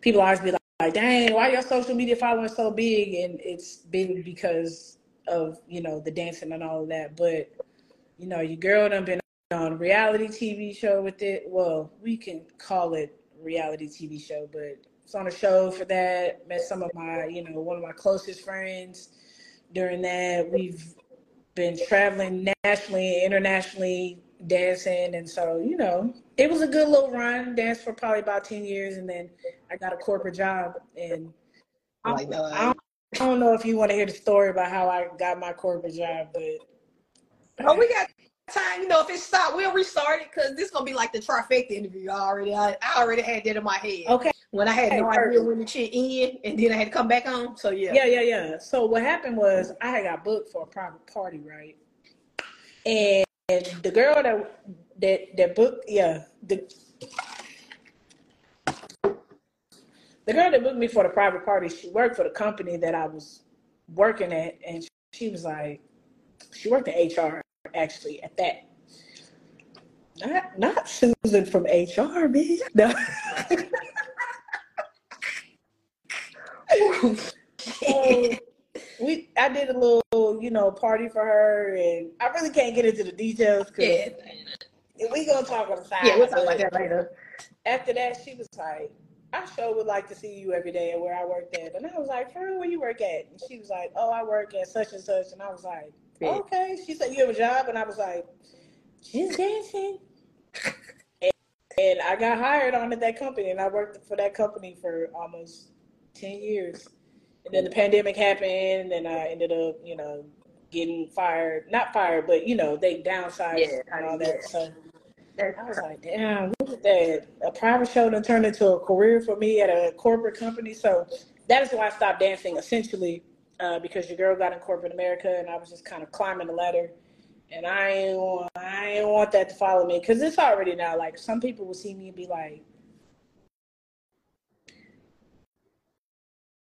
People always be like, dang, why your social media following so big? And it's big because of, you know, the dancing and all of that. But, you know, your girl done been on a reality TV show with it. Well, we can call it reality TV show, but it's on a show for that. Met some of my, you know, one of my closest friends during that. We've been traveling nationally, internationally, dancing, and so you know, it was a good little run. Danced for probably about ten years, and then I got a corporate job, and I don't, I don't know if you want to hear the story about how I got my corporate job, but Oh, we got time, you know, if it stopped, we'll restart it because this gonna be like the trifecta interview already. I, I already had that in my head. Okay. When I had Hey, no idea when the shit in, and then I had to come back on. So yeah. Yeah, yeah, yeah. So what happened was I had got booked for a private party, right? And the girl that that that booked, yeah, the the girl that booked me for the private party, she worked for the company that I was working at, and she was like, she worked in HR actually at that. Not not Susan from HR, bitch. No. So we I did a little, you know, party for her and I really can't get into the details because yeah. we gonna talk on the side. Yeah, we'll talk about that later. After that she was like, I sure would like to see you every day at where I worked at. And I was like, Hey, where you work at? And she was like, Oh, I work at such and such and I was like. Okay. She said, You have a job? And I was like, She's dancing. and, and I got hired on at that company and I worked for that company for almost ten years. And then the pandemic happened, and I ended up, you know, getting fired. Not fired, but you know, they downsized Yeah, and all yeah. that. So I was like, damn, look at that. A private show done turned into a career for me at a corporate company. So that is why I stopped dancing, essentially, uh, because your girl got in corporate America, and I was just kind of climbing the ladder. And I ain't want, I want that to follow me because it's already now. Like some people will see me and be like,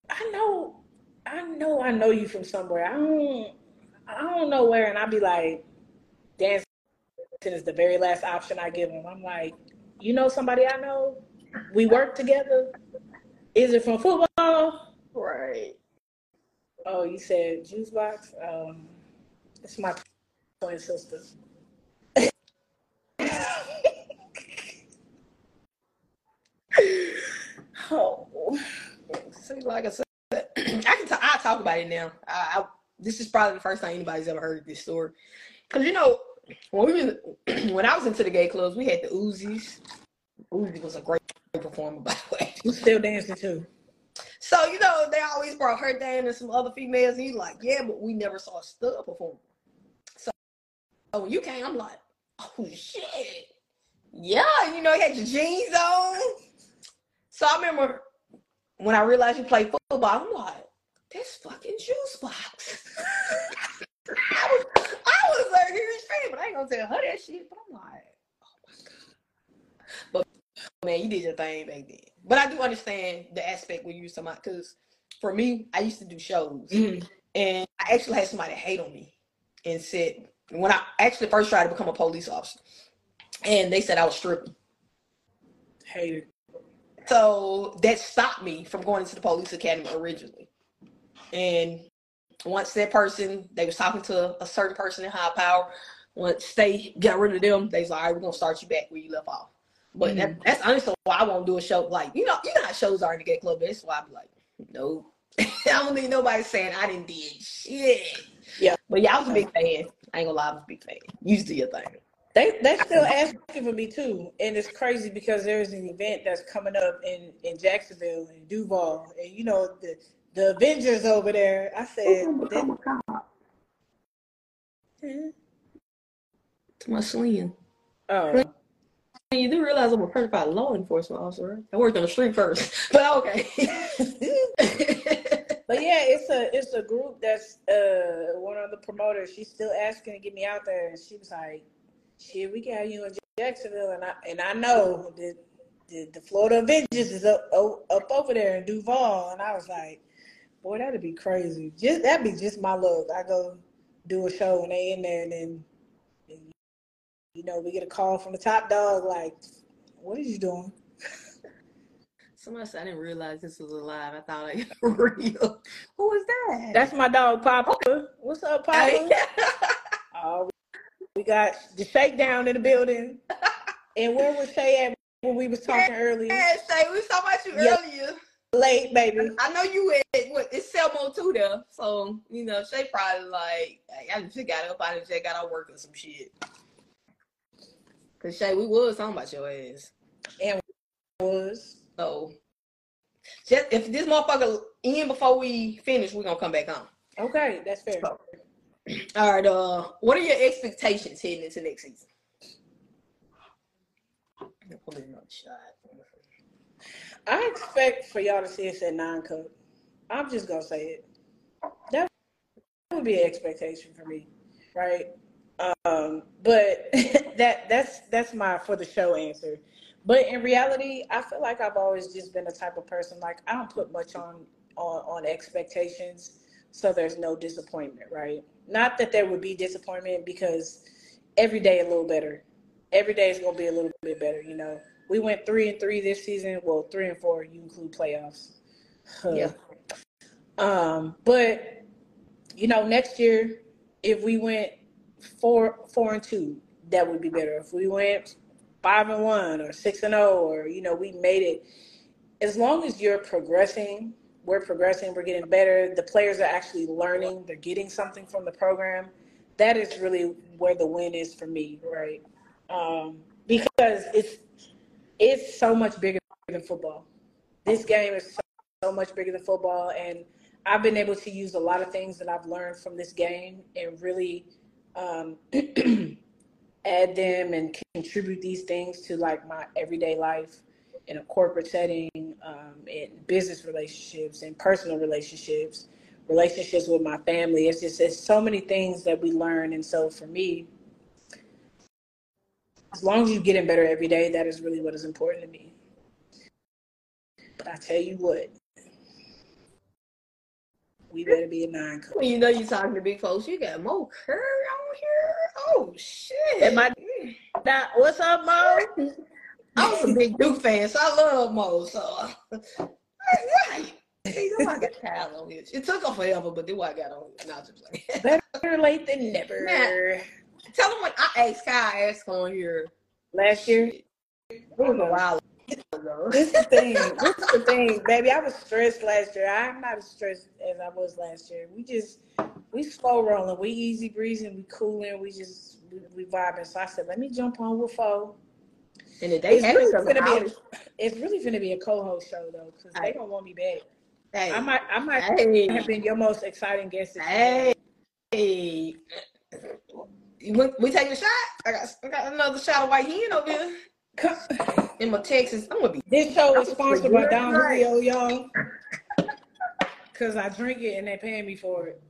I know, I know, I know you from somewhere. I don't, I don't know where, and I'll be like, dancing is the very last option I give them. I'm like, you know somebody I know? We work together. Is it from football? Right. Oh, you said juice box. Um, it's my twin sister. oh, See, like I said, I can t- I talk about it now. I, I this is probably the first time anybody's ever heard this story. Cause you know when we was, when I was into the gay clubs, we had the Uzis. Uzi was a great performer, by the way. you still dancing too? So you know they always brought her down and some other females, and you like, yeah, but we never saw a stud perform. So, so when you came, I'm like, oh shit, yeah, you know, you had your jeans on. So I remember when I realized you played football, I'm like, this fucking juice box. I was, I was like, huge fan, but I ain't gonna tell her that shit. But I'm like, oh my god. But man, you did your thing back then. But I do understand the aspect when you talking about because for me, I used to do shows Mm. and I actually had somebody hate on me and said when I actually first tried to become a police officer, and they said I was stripping. Hated. So that stopped me from going into the police academy originally. And once that person, they was talking to a certain person in high power. Once they got rid of them, they was like, all right, we're gonna start you back where you left off. But that, mm-hmm. that's honestly why I won't do a show like you know, you know how shows are in the gay club. That's why I be like, no. I don't need nobody saying I didn't did shit. Yeah. But yeah, I was a big fan. I ain't gonna lie, I was a big fan. You used to do your thing. They they still asking for me too, and it's crazy because there's an event that's coming up in in Jacksonville and Duval, and you know the the Avengers over there. I said, oh, that, To my sling. oh, You do realize I'm a certified law enforcement officer. I worked on the street first, but okay. but yeah, it's a it's a group that's uh one of the promoters. She's still asking to get me out there, and she was like, "Shit, we got you in Jacksonville," and I and I know that the, the Florida Avengers is up up over there in Duval, and I was like, "Boy, that'd be crazy. Just that'd be just my luck. I go do a show and they in there, and then you know we get a call from the top dog like, "What are you doing?" Somebody said I didn't realize this was alive. I thought it was real. Who was that? That's my dog, Papa. What's up, Papa? Oh, we got the shakedown in the building. And where was Shay at when we was talking earlier? Yeah, Shay, we was talking about you Yeah. earlier. Late, baby. I know you at what it's Selmo too though. So, you know, Shay probably like I just got up, I just got out work or some shit. Cause Shay, we was talking about your ass. And we was So just if this motherfucker in before we finish, we're gonna come back on. okay. That's fair. All right. Uh, what are your expectations heading into next season? Put another shot. I expect for y'all to see us at nine cup. I'm just gonna say it. That would be an expectation for me, right? Um, but that that's that's my for the show answer. But in reality, I feel like I've always just been the type of person like I don't put much on on, on expectations, so there's no disappointment, right? Not that there would be disappointment because every day a little better. Every day is gonna be a little bit better, you know. We went three and three this season. Well, three and four. You include playoffs. Yeah. Um, but you know, next year, if we went four four and two, that would be better. If we went five and one or six and zero, or you know, we made it. As long as you're progressing, we're progressing. We're getting better. The players are actually learning. They're getting something from the program. That is really where the win is for me, right? Um, because it's it's so much bigger than football. This game is so, so much bigger than football, and I've been able to use a lot of things that I've learned from this game and really um, add them and contribute these things to like my everyday life in a corporate setting, um, in business relationships, and personal relationships, relationships with my family. It's just it's so many things that we learn, and so for me, as long as you're getting better every day, that is really what is important to me. But I tell you what, we better be a nine. Coach. When you know you're talking to big folks, you got Mo Curry on here. Oh shit! Am I not? What's up, Mo? I was a big Duke fan, so I love Mo. So right. See, I got Kyhle on here. It took him forever, but then why I got on here. Not just like Better late than never. Man. Tell them what I asked Kyhle I asked on here. Last year, It was a while ago. this is the thing. This is the thing, baby. I was stressed last year. I'm not as stressed as I was last year. We just we slow rolling. We easy breezing. We cooling. We just we, we vibing. So I said, let me jump on with Foe. And the day It's really gonna be. A, it's really gonna be a co-host show though, because they don't want me back. Hey, I might. I might have been your most exciting guest. hey, hey. We, we taking a shot? I got, I got another shot of white hen over here in my Texas. I'm gonna be. This show is sponsored by Don. Julio, y'all. Cause I drink it and they paying me for it.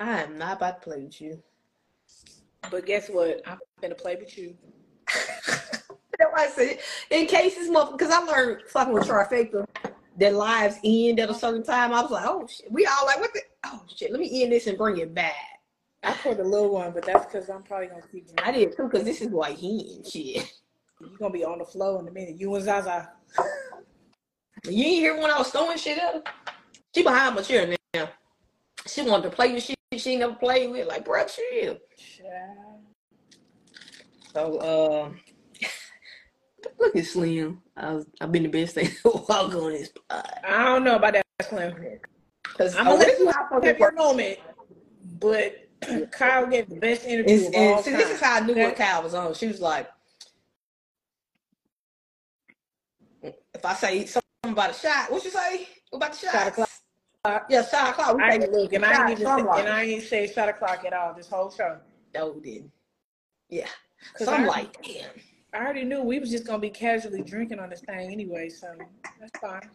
I am not about to play with you. But guess what? I'm gonna play with you. That's why I said, in case this motherfucker, because I learned fucking with trifecta that lives end at a certain time. I was like, oh shit. We all like, what the? Oh shit. Let me end this and bring it back. I poured a little one, but that's because I'm probably gonna keep I did too, because this is white hen shit. You're gonna be on the flow in a minute. You and Zaza. You ain't hear when I was throwing shit at her? She behind my chair now. She wanted to play with shit she never played with. Like, bro, chill. Child. So, uh, look at Slim. I was, I've been the best thing to walk on this pod. I don't know about that, Slim. Cause I'm oh, gonna let you have fucking your moment, but Kyhle gave the best interview And, of and all see, time. this is how I knew what Kyhle was on. She was like, if I say something about a shot, what you say about the shot? Shot. Yeah, shot o'clock. We I take look, and I ain't even and I ain't say shot o'clock at all this whole show. No, we didn't. Yeah. 'Cause So I'm like, damn. I already knew we was just gonna be casually drinking on this thing anyway, so that's fine.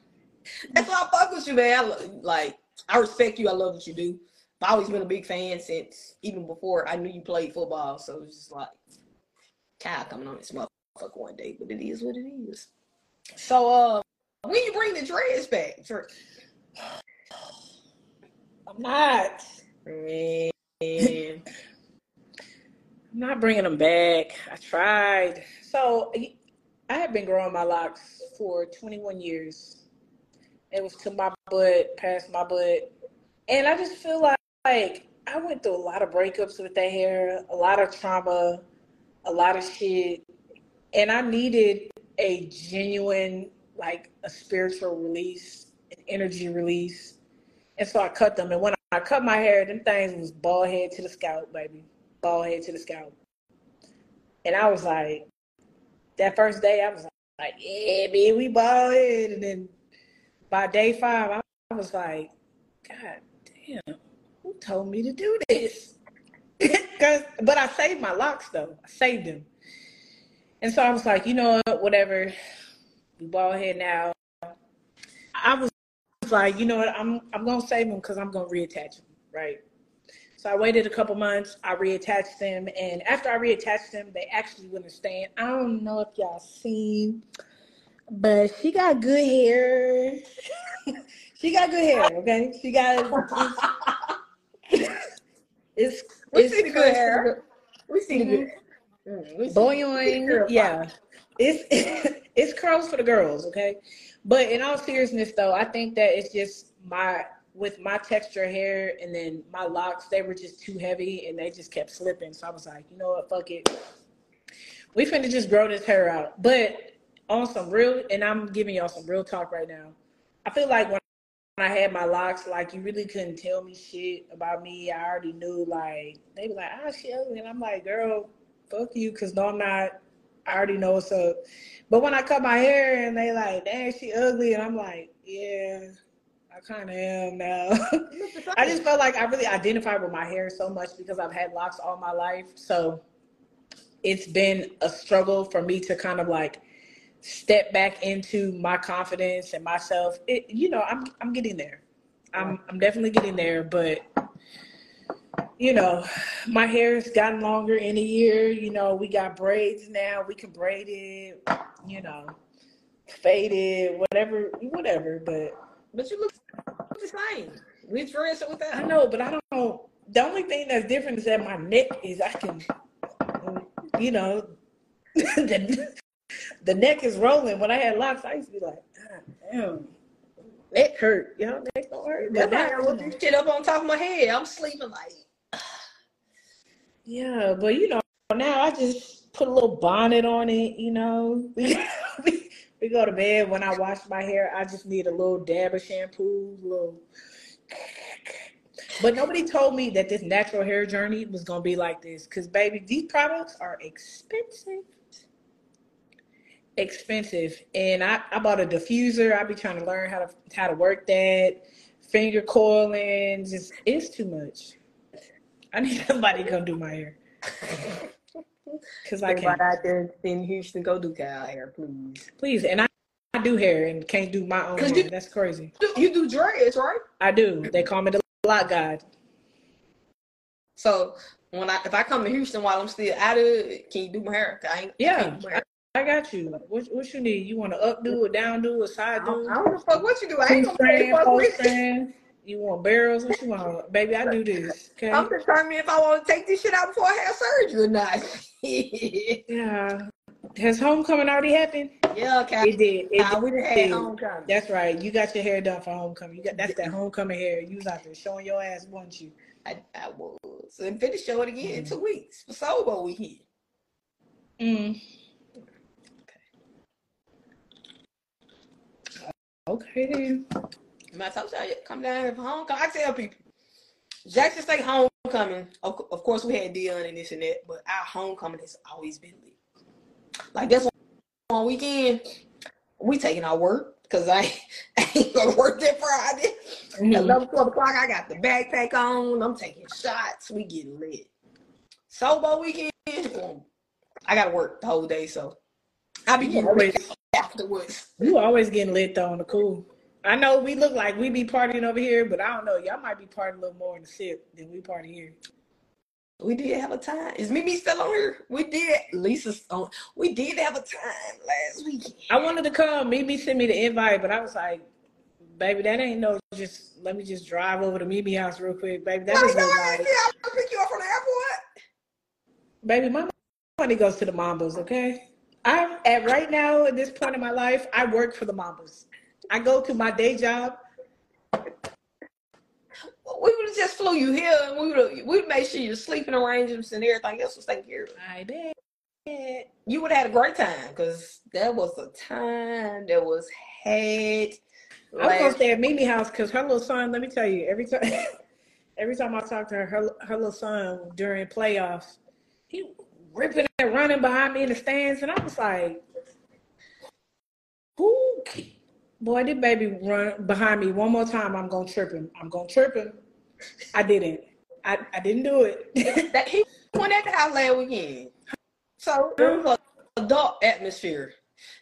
That's why I fuck with you, man. I, like, I respect you. I love what you do. I've always been a big fan since even before I knew you played football. So it's just like Kyhle coming on this motherfucker one day, but it is what it is. So, uh, when you bring the dreads back, I'm not. man, I'm not bringing them back. I tried. So I have been growing my locks for 21 years. It was to my butt, past my butt, and I just feel like, like I went through a lot of breakups with that hair, a lot of trauma, a lot of shit, and I needed a genuine, like a spiritual release, an energy release. And so I cut them. And when I cut my hair, them things was bald head to the scalp, baby. Bald head to the scalp. And I was like, that first day, I was like, yeah, man, we bald head. And then by day five, I was like, God damn, who told me to do this. Cause, but I saved my locks though. I saved them. And so I was like, you know what, whatever. We ball head now. I was like, you know what, I'm I'm gonna save them because I'm gonna reattach them, right? So I waited a couple months. I reattached them, and after I reattached them, they actually wouldn't stand. I don't know if y'all seen, but she got good hair. she got good hair. Okay, she got. it's We it's see the good hair. We see the good. Mm, Boing, yeah. It's it's curls for the girls, okay? But in all seriousness though, I think that it's just my with my texture hair and then my locks, they were just too heavy and they just kept slipping. So I was like, you know what, fuck it. We finna just grow this hair out. But on some real and I'm giving y'all some real talk right now. I feel like when I had my locks, like you really couldn't tell me shit about me. I already knew like they were like, ah ugly and I'm like, girl, fuck you, cause no I'm not. I already know what's up. But when I cut my hair and they like, dang, she ugly, and I'm like, yeah, I kind of am now. I just felt like I really identified with my hair so much because I've had locks all my life. So it's been a struggle for me to kind of like step back into my confidence and myself. It, you know, I'm I'm getting there. I'm I'm definitely getting there, but you know, my hair's gotten longer in a year. You know, we got braids now. We can braid it, you know, fade it, whatever, whatever. But But you look the same. We dress with that. I know, but I don't know. The only thing that's different is that my neck is I can, you know, the, the neck is rolling. When I had locks, I used to be like, God damn, neck hurt. You know, neck don't hurt. But I got this shit up on top of my head. I'm sleeping like. Yeah, but you know, now I just put a little bonnet on it, you know. We, go to bed when I wash my hair, I just need a little dab of shampoo, little But nobody told me that this natural hair journey was gonna be like this. Cause baby, these products are expensive. Expensive. And I, I bought a diffuser. I be trying to learn how to how to work that. Finger coiling, just it's too much. I need somebody to come do my hair. Cause I can't. out there in Houston, go do Cal hair, please. Please, and I, I do hair and can't do my own Cause hair. you That's crazy. you do dreads, right? I do. They call me the lot guide. So when I if I come to Houston while I'm still out of it, can you do my hair? I ain't, I Yeah, can't do my hair. I got you. What what you need? You want to updo, a downdo, a I side don't, do, I don't give a fuck what you do. I ain't gonna pay strand, fuck with it. You want barrels? What you want, baby? I do this. Okay. I'm determined if I want to take this shit out before I have surgery or not. Yeah. Has homecoming already happened? yeah, Cal. It did. It Cal, we done had did. homecoming. That's right. You got your hair done for homecoming. You got that's that homecoming hair. You was out there showing your ass, wasn't you? I, I was. And finish show it again in two weeks for Soul Bowl weekend. Mm. Okay then. Told y'all, come down here for homecoming. I tell people, Jackson State homecoming. Of, of course, we had Deion and this and that, but our homecoming has always been lit. Like that's one, weekend, we taking our work because I, ain't- I ain't gonna work that Friday. Mhm. 11, 12 o'clock, I got the backpack on. I'm taking shots. We getting lit. Sober weekend, I gotta work the whole day, so I be You getting always, lit afterwards. you always getting lit though on the cool. I know we look like we be partying over here, but I don't know. Y'all might be partying a little more in the sip than we party here. We did have a time. Is Mimi still on here? We did. Lisa's on. We did have a time last weekend. I wanted to come. Mimi sent me the invite, but I was like, baby, that ain't no just let me just drive over to Mimi house real quick, baby. That is No, is no, no I like, didn't. I will pick you up from the airport. baby, my money goes to the Mambas, okay? I'm at right now at this point in my life, I work for the Mambas. I go to my day job. We would have just flew you here, and we would have we made sure your sleeping arrangements and everything else was taken care of. I bet. You would have had a great time because that was a time that was had. I'm gonna stay at Mimi house because her little son. Let me tell you, every time, every time I talk to her, her, her little son during playoffs, he ripping and running behind me in the stands, and I was like, "Who? Boy, did baby run behind me one more time? I'm gonna trip him. I'm gonna trip him." I didn't. I, I didn't do it. that he went at the house last weekend. So it was an adult atmosphere.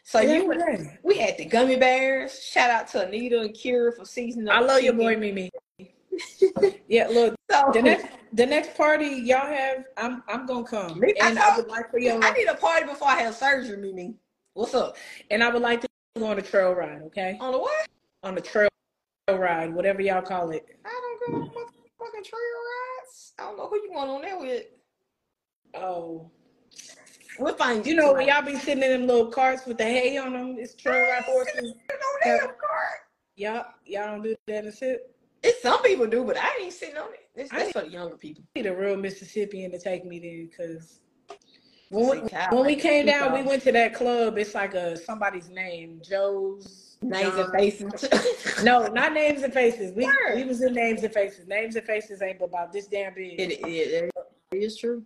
So Yeah, you yeah. we had the gummy bears. Shout out to Anita and Kira for seasoning. I love your boy Mimi. yeah, look, So the next the next party y'all have, I'm I'm gonna come, Me- I and I would like for y'all, I need a party before I have surgery, Mimi. What's up? and I would like to on a trail ride, okay? On the what? On a trail ride, whatever y'all call it. I don't go on fucking trail rides. I don't know who you want on there with. Oh, We'll find you know when y'all be sitting in them little carts with the hay on them, it's trail ride horses. Know damn card. Y'all y'all don't do that and sit. It's some people do, but I ain't sitting on it. It's, I that's for the younger people. Need a real Mississippian to take me there, because when we, See, Kyhle, when we came down, we went to that club. It's like a somebody's name, Joe's names and faces. No, not names and faces. We Word. we was in names and faces. Names and faces ain't about this damn big. It, it, it is true.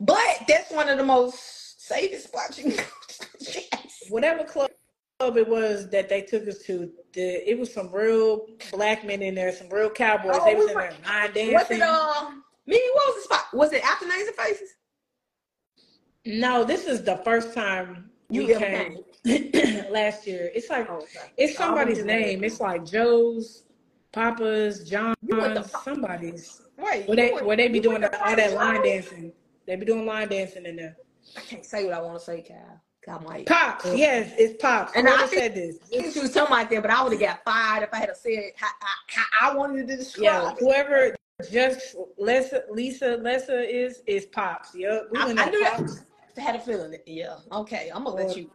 But that's one of the most safest spots you can go. Yes. Whatever club it was that they took us to, the, it was some real black men in there, some real cowboys. Oh, they was we in were- there line Was dancing. it uh Mimi, what was the spot? Was it after names and faces? No, this is the first time You we came last year. It's like Oh, okay. it's somebody's name. It's like Joe's, Papa's, John's, You went to- somebody's. Wait, Where they where they be doing to all that line dancing. They be doing line dancing in there. I can't say what I want to say, Kyhle. I might. Pops, yes, it's Pops. And I I said this. I she was talking about that, but I would have got fired if I had said how, how I wanted to describe Yeah, whoever just Lisa, Lisa, Lisa is is Pops. Yep, we I, I to knew. Pops. I had a feeling. That, yeah. Okay, I'm gonna let you.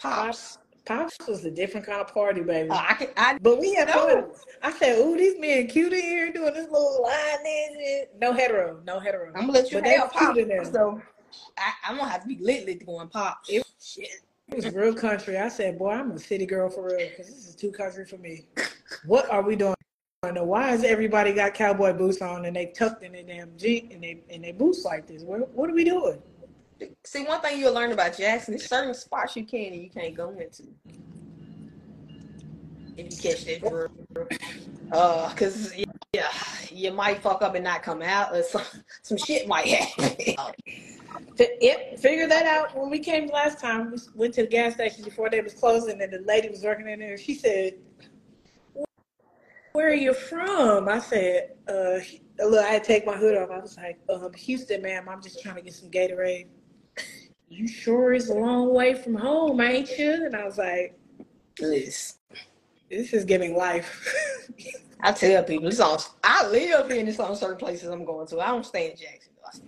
Pops. Pops was a different kind of party, baby. Uh, I can. I but we had fun. I said, "Ooh, these men cute in here doing this little line dancing." No hetero, no hetero. I'm gonna let you But they have cute in there. So I, I'm gonna have to be lit lit going pops. It- Shit. It was real country. I said, "Boy, I'm a city girl for real because this is too country for me." What are we doing? I know why is everybody got cowboy boots on and they tucked in their damn jean and they and they boots like this? What what are we doing? See, one thing you'll learn about Jackson is certain spots you can and you can't go into. If you catch that drill. Uh, cause yeah, you might fuck up and not come out, or some some shit might happen. Yep, figure that out. When we came last time, we went to the gas station before they was closing, and the lady was working in there. She said, "Where are you from?" I said, "Uh, look, I had to take my hood off." I was like, "Um, Houston, ma'am. I'm just trying to get some Gatorade." You sure is a long way from home, ain't you? And I was like, Listen, "This is giving life." I tell people it's on. I live in this on certain places I'm going to. I don't stay in Jacksonville. I stay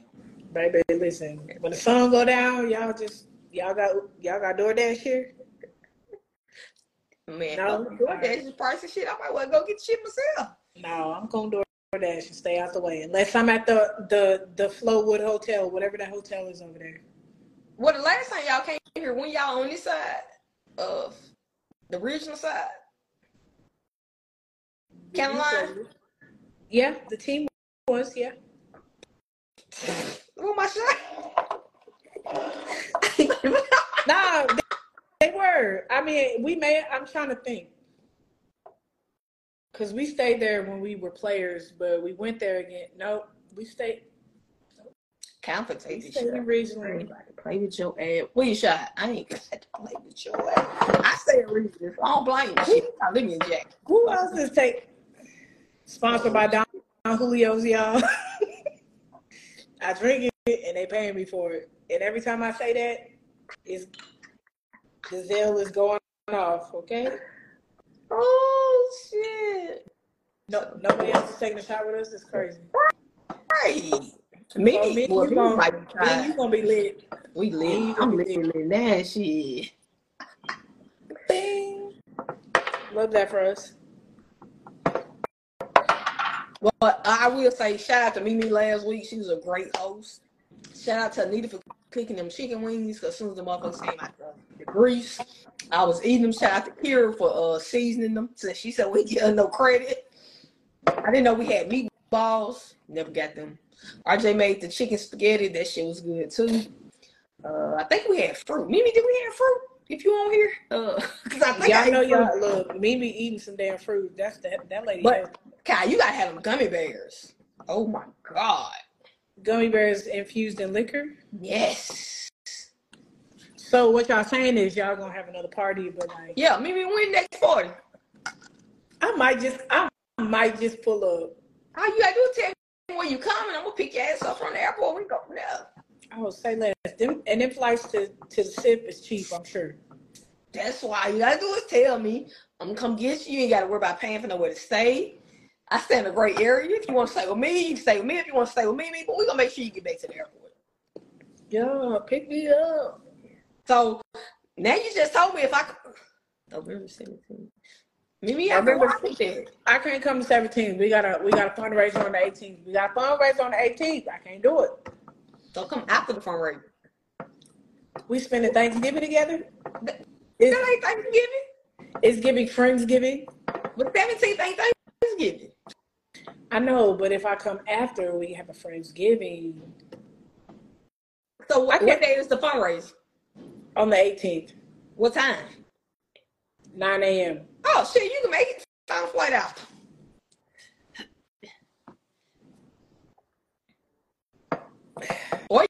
Baby, listen. When the sun go down, y'all just y'all got y'all got DoorDash here. Man, No. DoorDash is price of shit. I might well go get shit myself. No, I'm going to DoorDash and stay out the way. Unless I'm at the the the Flowwood Hotel, whatever that hotel is over there. Well, the last time y'all came here, when y'all on this side of the Ridgeland side, Caroline, Yeah, the team was yeah. who my shot? No, they, they were. I mean, we may. I'm trying to think. Cause we stayed there when we were players, but we went there again. No, we stayed. We Compensate this shit. in Ridgeland. Anybody play with your ass? You shot? I ain't got to play with your ass. I stay in Ridgeland. I don't blame you. Shit, I live in Jack. Who else is take? Sponsored by Don, Don Julio's, y'all. I drink it and they paying me for it. And every time I say that, it's the Zelle is going off. Okay. Oh shit! No, nobody else is taking a shot with us. It's crazy. Hey, me, Oh, me, well, you me gonna- might be Me, you gonna be lit. We me, live. you I'm gonna be living in that shit. Bing. Love that for us. But I will say, shout out to Mimi last week. She was a great host. Shout out to Anita for cooking them chicken wings. Cause as soon as the motherfuckers came out the, the grease, I was eating them. Shout out to Kira for uh, seasoning them. So she said we get her no credit. I didn't know we had meatballs. Never got them. RJ made the chicken spaghetti. That shit was good too. Uh, I think we had fruit. Mimi, did we have fruit? If you on here, uh, cause I think I Y'all ate know y'all look. Mimi eating some damn fruit. That's that that lady. But- Kyhle, you gotta have them gummy bears. Oh my god. Gummy bears infused in liquor. Yes. So what y'all saying is y'all gonna have another party, but like Yeah, maybe when next party. I might just I might just pull up. All you gotta do tell when you coming. I'm gonna pick your ass up from the airport. We go from there. I will say less. Them and them flights to to the SIP is cheap. I'm sure. That's why you gotta do is tell me. I'm gonna come get you. You ain't gotta worry about paying for nowhere to stay. I stay in a great area. If you want to stay with me, you can stay with me. If you want to stay with me, me, but we gonna make sure you get back to the airport. Yeah, pick me up. So now you just told me if I could. November 17th. Maybe I remember that. I can't come to 17th. We got a we got a fundraiser on the 18th. We got a fundraiser on the 18th. I can't do it. So come after the fundraiser. We spending Thanksgiving together. That It's, ain't Thanksgiving. it's giving Friendsgiving. But 17th ain't Thanksgiving. I know, but if I come after, we have a Friendsgiving So what, what day is the fundraiser? on the 18th, What time? 9 a.m. Oh shit, you can make it. A flight out. Or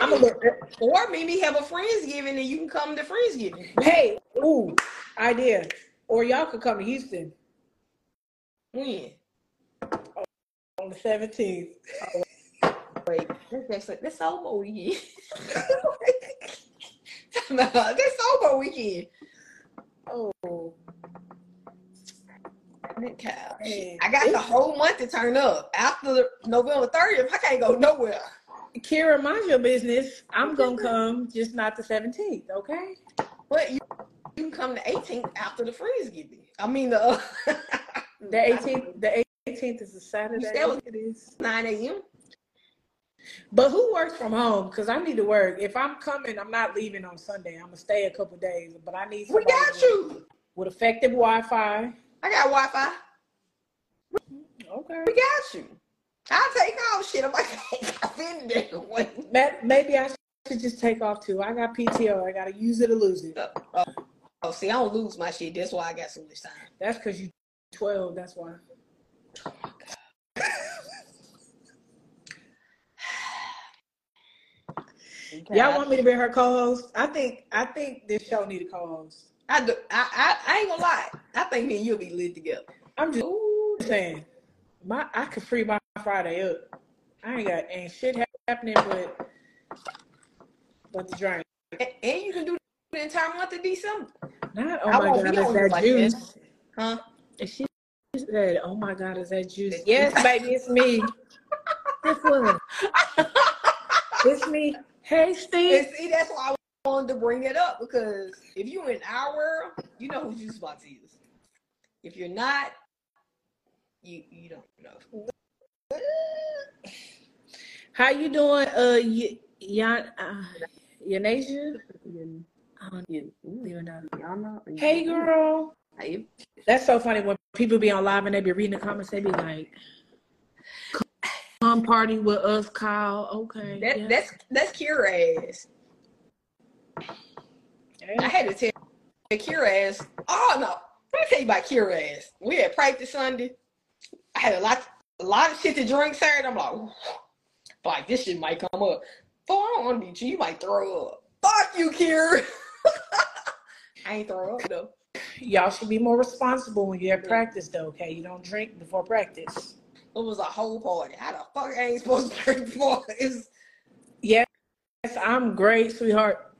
I'm a little. or maybe have a Friendsgiving and you can come to Friendsgiving. Hey, ooh, idea. Or y'all could come to Houston When? on the 17th. Wait, that's that's, that's over weekend. no, that's over weekend. Oh, Man. I got the whole month to turn up. After the November 30th, I can't go nowhere. Kira, mind your business. I'm gonna come, just not the 17th. Okay. But you, you can come the 18th after the Friendsgiving. I mean the The 18th. The 18th is a Saturday. It is. 9 a.m. But who works from home? Because I need to work. If I'm coming, I'm not leaving on Sunday. I'm gonna stay a couple days. But I need We got you. With effective Wi-Fi. I got Wi-Fi. Okay. We got you. I'll take off shit. I'm like, I've been there. Maybe I should just take off too. I got PTO. I gotta use it or lose it. Oh, oh, see, I don't lose my shit. That's why I got so much time. That's because you 12. That's why. Oh, Y'all want me to be her co-host? I think I think this show need a co-host. I, do, I, I, I ain't gonna lie. I think me and you'll be lit together. I'm just Ooh, saying, my I could free my Friday up. I ain't got ain't shit happening but but the drink. and, and you can do the entire month of December. Not oh I my god, is that like juice? Huh? And she said, "Oh my god, is that juice?" Yes, baby, it's me. this what? It's me. Hey, And Steve. see, that's why I wanted to bring it up because if you in our world, you know who Juice Box is. If you're not, you you don't know. How you doing, uh, y- Yan, uh, Yanasia? I don't even know. Hey, girl. That's so funny when people be on live and they be reading the comments. They be like, "Come party with us, Kyhle." Okay. that yeah. that's that's Kira ass. I had to tell Kira ass. Oh no, let me tell you about Kira ass. We had practice Sunday. I had a lot, a lot of shit to drink Saturday. I'm like, like this shit might come up. Boy, I don't want to beat you. You might throw up. Fuck you, Kira. I ain't throw up though. Y'all should be more responsible when you're at practice, though. Okay, you don't drink before practice. It was a whole party. How the fuck I ain't supposed to drink before? It's, Yes, I'm great, sweetheart.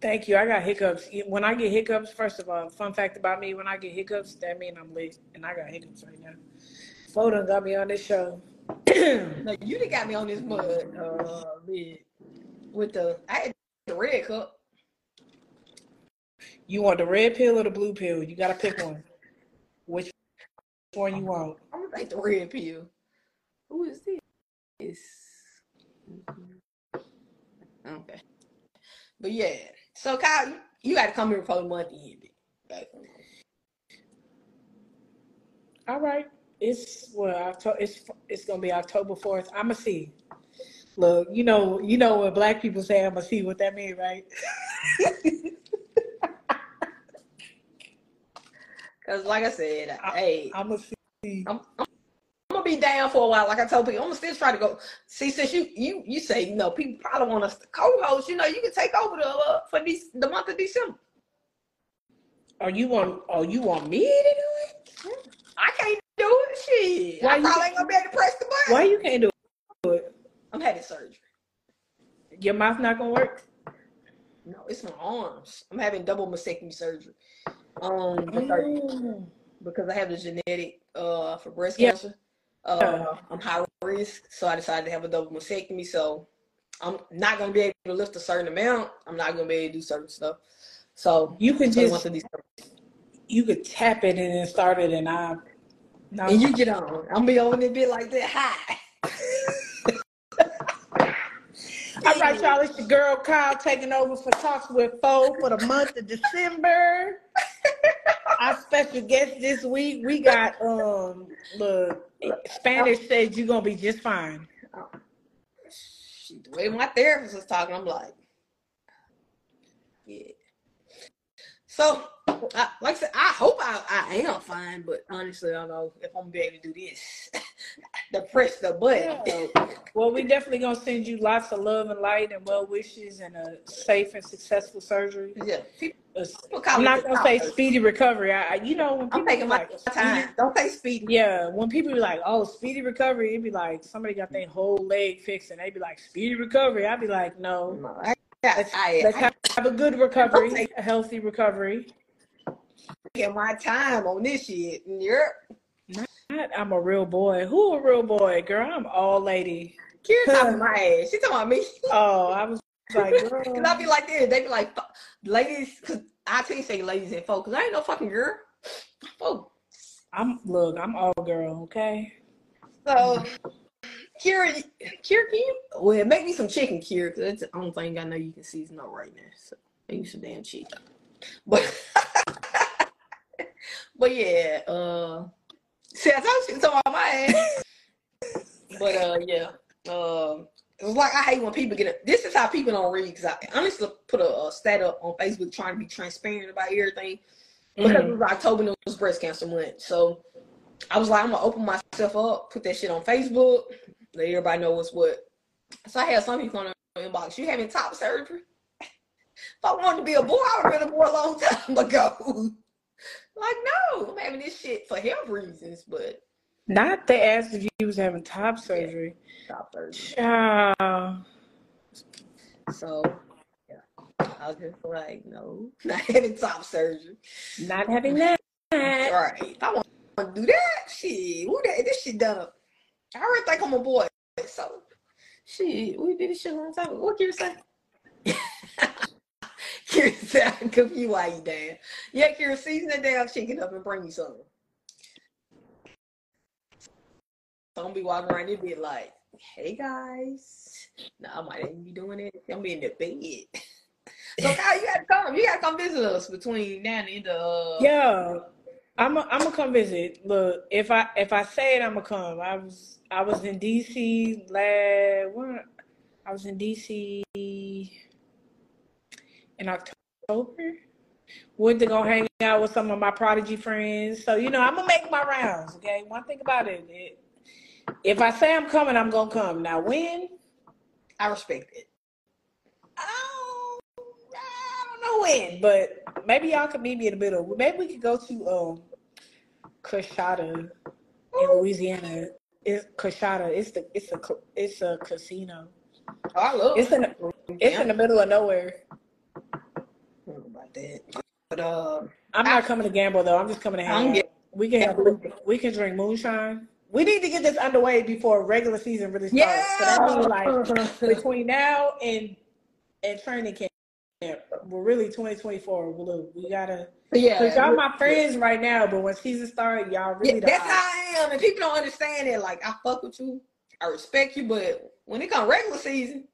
Thank you. I got hiccups. When I get hiccups, first of all, fun fact about me: when I get hiccups, that means I'm lit, and I got hiccups right now. Foden got me on this show. no, you done got me on this mud, uh. With the, I had the red cup. You want the red pill or the blue pill? You gotta pick one. Which one you want? I'm gonna take the red pill. Who is this? Okay. But yeah. So Kyhle, you, you gotta come here before the month end. Okay. All right. It's well, October. It's it's gonna be October fourth. I'ma see. Look, you know, you know when black people say I'ma see what that mean, right? Cause like I said, I- hey, I'ma see. I'm, I'm be down for a while. Like I told people, I'm gonna still try to go. See, since you you you say you know people probably want us to co-host, you know, you can take over the uh, for these the month of December. Or you want? Oh, you want me to do it? I can't do it. Shit, why I probably ain't gonna be able to press the button. Why you can't do it? I'm having surgery. Your mouth not gonna work. No, it's my arms. I'm having double mastectomy surgery. Um, mm. because I have the genetic uh for breast yeah. cancer. Uh, I'm high risk, so I decided to have a double mastectomy. So I'm not gonna be able to lift a certain amount. I'm not gonna be able to do certain stuff. So you could just you could tap it and then start it, and I. And you get on. I'm be on it bit like that. Hi. All right, y'all. It's your girl Kyhle taking over for Talks with Foe for the month of December. Our special guest this week, we got um the Spanish said you're gonna be just fine. The way my therapist was talking, I'm like, yeah. So, I, like I said, I hope I, I am fine, but honestly, I don't know if I'm gonna be able to do this. the press the button. Yeah. Well, we definitely gonna send you lots of love and light and well wishes and a safe and successful surgery. Yeah. Uh, I'm not gonna say speedy recovery. I, you know, when people I'm taking my like, time. Don't say speedy. Yeah, when people be like, "Oh, speedy recovery," it'd be like somebody got their whole leg fixed, and they'd be like, "Speedy recovery." I'd be like, "No, no I, let's, I, let's I, have a good recovery, a healthy recovery." Get my time on this shit. You're not, I'm a real boy. Who a real boy, girl? I'm all lady. Kira talking my ass. She talking about me. Oh, I was like, girl. Cause I be like this. They be like, ladies. Cause I can't say ladies and folk. Cause I ain't no fucking girl. Folk. I'm look. I'm all girl. Okay. So, Kira, Kira, can you? Well, make me some chicken, Kira. Cause that's the only thing I know you can season up right now. So make me some damn chicken. But, but yeah. Uh, see, I told you talking about my ass. but uh, yeah. Um. It's like I hate when people get it. This is how people don't read because I honestly put a, a stat up on Facebook trying to be transparent about everything because mm-hmm. it was October and it was breast cancer month. So I was like, I'm gonna open myself up, put that shit on Facebook, let everybody know what's what. So I had some people on the inbox. You having top surgery? if I wanted to be a boy, I would have been a boy a long time ago. Like, no, I'm having this shit for health reasons, but not they asked if you was having top surgery. Yeah, top surgery. Child. So yeah. I was just like, no, not having top surgery. Not having that. Right. I want to do that. Shit. Who that this shit done. I already think I'm a boy. So shit, we did this shit a long time ago. What Kira say? Said I confused why you damn. Yeah, Kira, season that damn chicken up and bring me something. Don't be walking around and be like, hey guys. No, I might even be doing it. I'm be in the bed. so Kyhle, you gotta come. You gotta come visit us between now and the uh... Yeah. I'm a, I'm gonna come visit. Look, if I if I say it, I'm gonna come. I was I was in DC last I was in DC in October. Went to go hang out with some of my prodigy friends. So you know, I'm gonna make my rounds. Okay, one thing about it, it if I say I'm coming, I'm gonna come. Now when? I respect it. I don't, I don't know when, but maybe y'all could meet me in the middle. Maybe we could go to um Coushatta in Louisiana. It's Coushatta. It's the it's a it's a casino. Oh, I love it's in the, it's in the middle of nowhere. That. But uh, I'm not coming to gamble though. I'm just coming to hang out. We can have, we can drink moonshine we need to get this underway before regular season really starts. Yeah. So that means like between now and and training camp, we're really 2024. Look, we gotta. Yeah, Cause y'all my friends yeah. right now, but when season started, y'all really. Yeah, that's how I am, and people don't understand it. Like I fuck with you, I respect you, but when it comes regular season,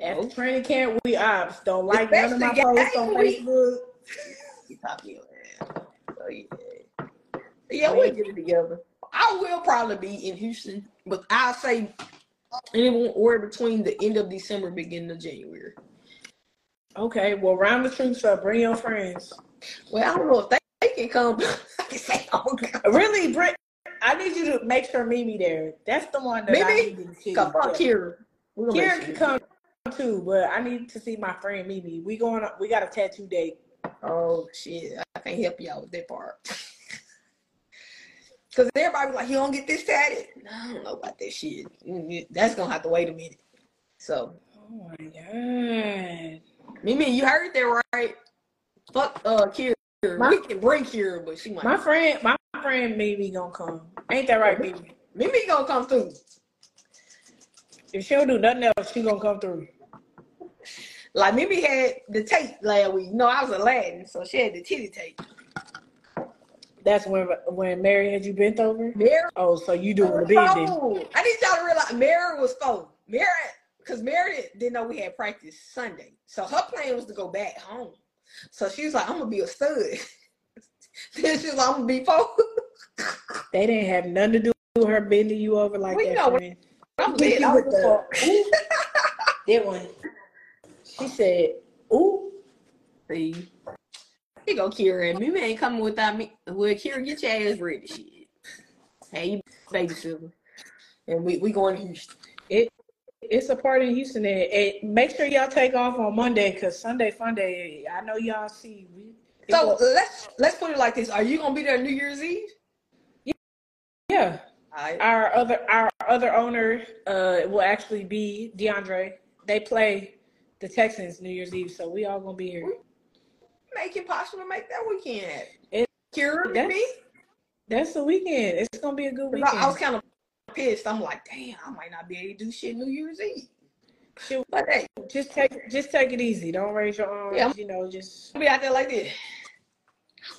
after training camp, we ops. Don't like Especially none of my posts on Facebook. So yeah, yeah, we'll get it together. I will probably be in Houston, but I'll say anywhere between the end of December, beginning of January. Okay, well, round the troops up. Bring your friends. Well, I don't know if they, they can come. I can say, oh, Really, bring I need you to make sure Mimi there. That's the one that I need to see. come fuck. Kira. Kira can come too, but I need to see my friend Mimi. We going. We got a tattoo date. Oh shit, I can't help y'all with that part. Cause everybody was like, "You don't get this tatted." I don't know about that shit. That's gonna have to wait a minute. So, Oh my god. Mimi, you heard that right? Fuck, uh, Kira. My- we can bring Kira, but she might. My friend, my friend Mimi gonna come. Ain't that right, Mimi? Mimi gonna come through. If she don't do nothing else, she gonna come through. Like Mimi had the tape last week. No, I was Aladdin, so she had the titty tape. That's when when Mary had you bent over. Mary Oh, so you doing the bending? Oh, I need y'all to realize Mary was four. Mary, because Mary didn't know we had practice Sunday. So her plan was to go back home. So she was like, I'm going to be a stud. then she was like, I'm going to be four. They didn't have nothing to do with her bending you over like We that. know. I'm Hit lit. you I with the... That one. She said, "Ooh, See. Here you go, Kira. Mimi ain't coming without me. Well, Kira, get your ass ready. Shit. Hey, you babysitter. And we, we going to Houston. it's a party in Houston. And, and make sure y'all take off on Monday because Sunday Fun Day. I know y'all see. So was- let's let's put it like this. Are you going to be there New Year's Eve? yeah, All right. our other our other owner uh will actually be DeAndre. They play the Texans New Year's Eve, so we all gonna be here. Make it possible to make that weekend. It- Kira, that's- me? That's the weekend. It's gonna be a good weekend. I, I was kind of pissed. I'm like, damn, I might not be able to do shit New Year's Eve. Shoot. But hey, just take just take it easy. Don't raise your arms. Yeah. You know, just be out there like this.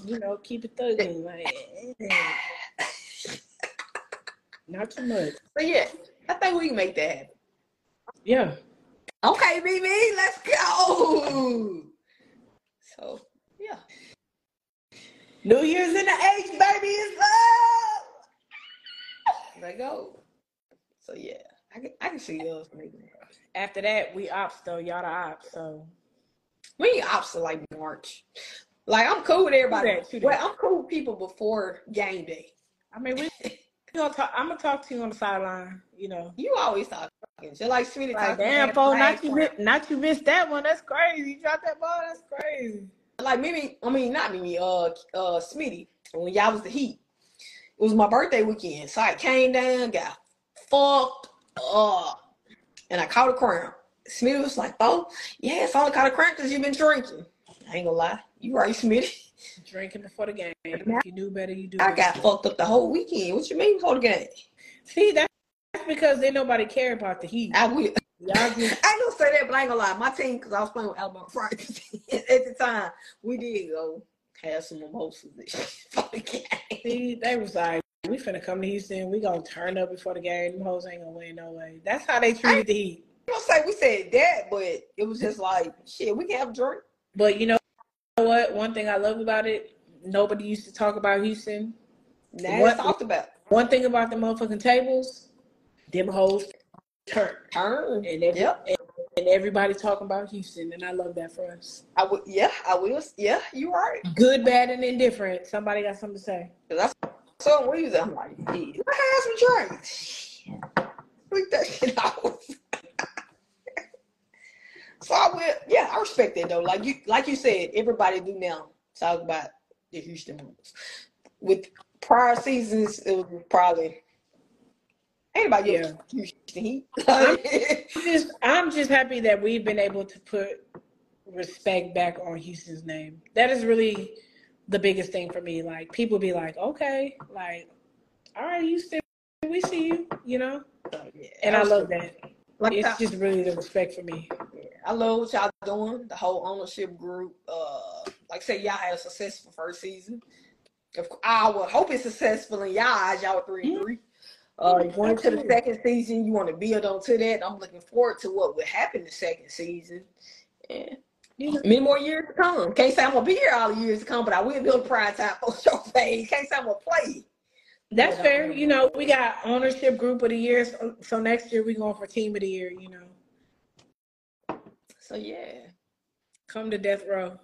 you know, keep it thugging. Like not too much. But yeah, I think we can make that happen. Yeah. Okay, BB, let's go. So yeah, New Year's in the H, baby. It's up. let go. So yeah, I can I can see it. After that, we ops though. Y'all the ops. So We ain't opposite like March. Like I'm cool with everybody. True that, true that. Well, I'm cool with people before game day. I mean, we. gonna talk, I'm gonna talk to you on the sideline. You know. You always talking. Just like Sweetie Like, damn, Paul, not you, front. mi- not you missed that one. That's crazy. You dropped that ball. That's crazy. like Mimi, I mean not Mimi, uh uh Smitty, when y'all was the heat. It was my birthday weekend. So I came down, got fucked up. And I caught a cramp. Smitty was like, oh, yeah, it's only caught a cramp because you've been drinking. I ain't gonna lie. You right, Smitty. Drinking before the game. If you knew better, you do. I got fucked up the whole weekend. What you mean before the game? See, that's because they nobody care about the Heat. I will. Y'all just I ain't gonna say that, but I ain't gonna lie. My team, because I was playing with Alabama Friday at the time, we did go have some mimosas and shit for the game. see, they was like, we finna come to Houston. We gonna turn up before the game. Them hoes ain't gonna win no way. That's how they treated the Heat. I'm gonna say we said that, but it was just like shit. We can have a drink. But you know what? One thing I love about it, nobody used to talk about Houston. Now What- it's talked about. One thing about the motherfucking tables, them hoes turn. Turn. And, every, Yep. and, and everybody talking about Houston, and I love that for us. I would. Yeah, I will. Yeah, you are right. Good, bad, and indifferent. Somebody got something to say. Cause I saw we. I'm like, yeah, let have some drinks. That shit out. So I will. Yeah, I respect that though. Like you, like you said, everybody do now talk about the Houston Rockets. With prior seasons, it was probably anybody Yeah. Houston Heat. I'm just, I'm just happy that we've been able to put respect back on Houston's name. That is really the biggest thing for me. Like people be like, okay, like, all right, Houston, we see you, you know. Oh, yeah, And I love that. Like It's I, just really the respect for me. I love what y'all doing. The whole ownership group. Uh, like I said, y'all had a successful first season. Of cou- I would hope it's successful in y'all eyes. Y'all three and three. Uh, going to the second season, you want to build on to that. I'm looking forward to what would happen the second season. And You many more years to come. Can't say I'm gonna be here all the years to come, but I will be on the prime time post show phase. Can't say I'm gonna play. that's fair. You know, we got ownership group of the year, so, so next year we going for team of the year. You know, So yeah. come to death row.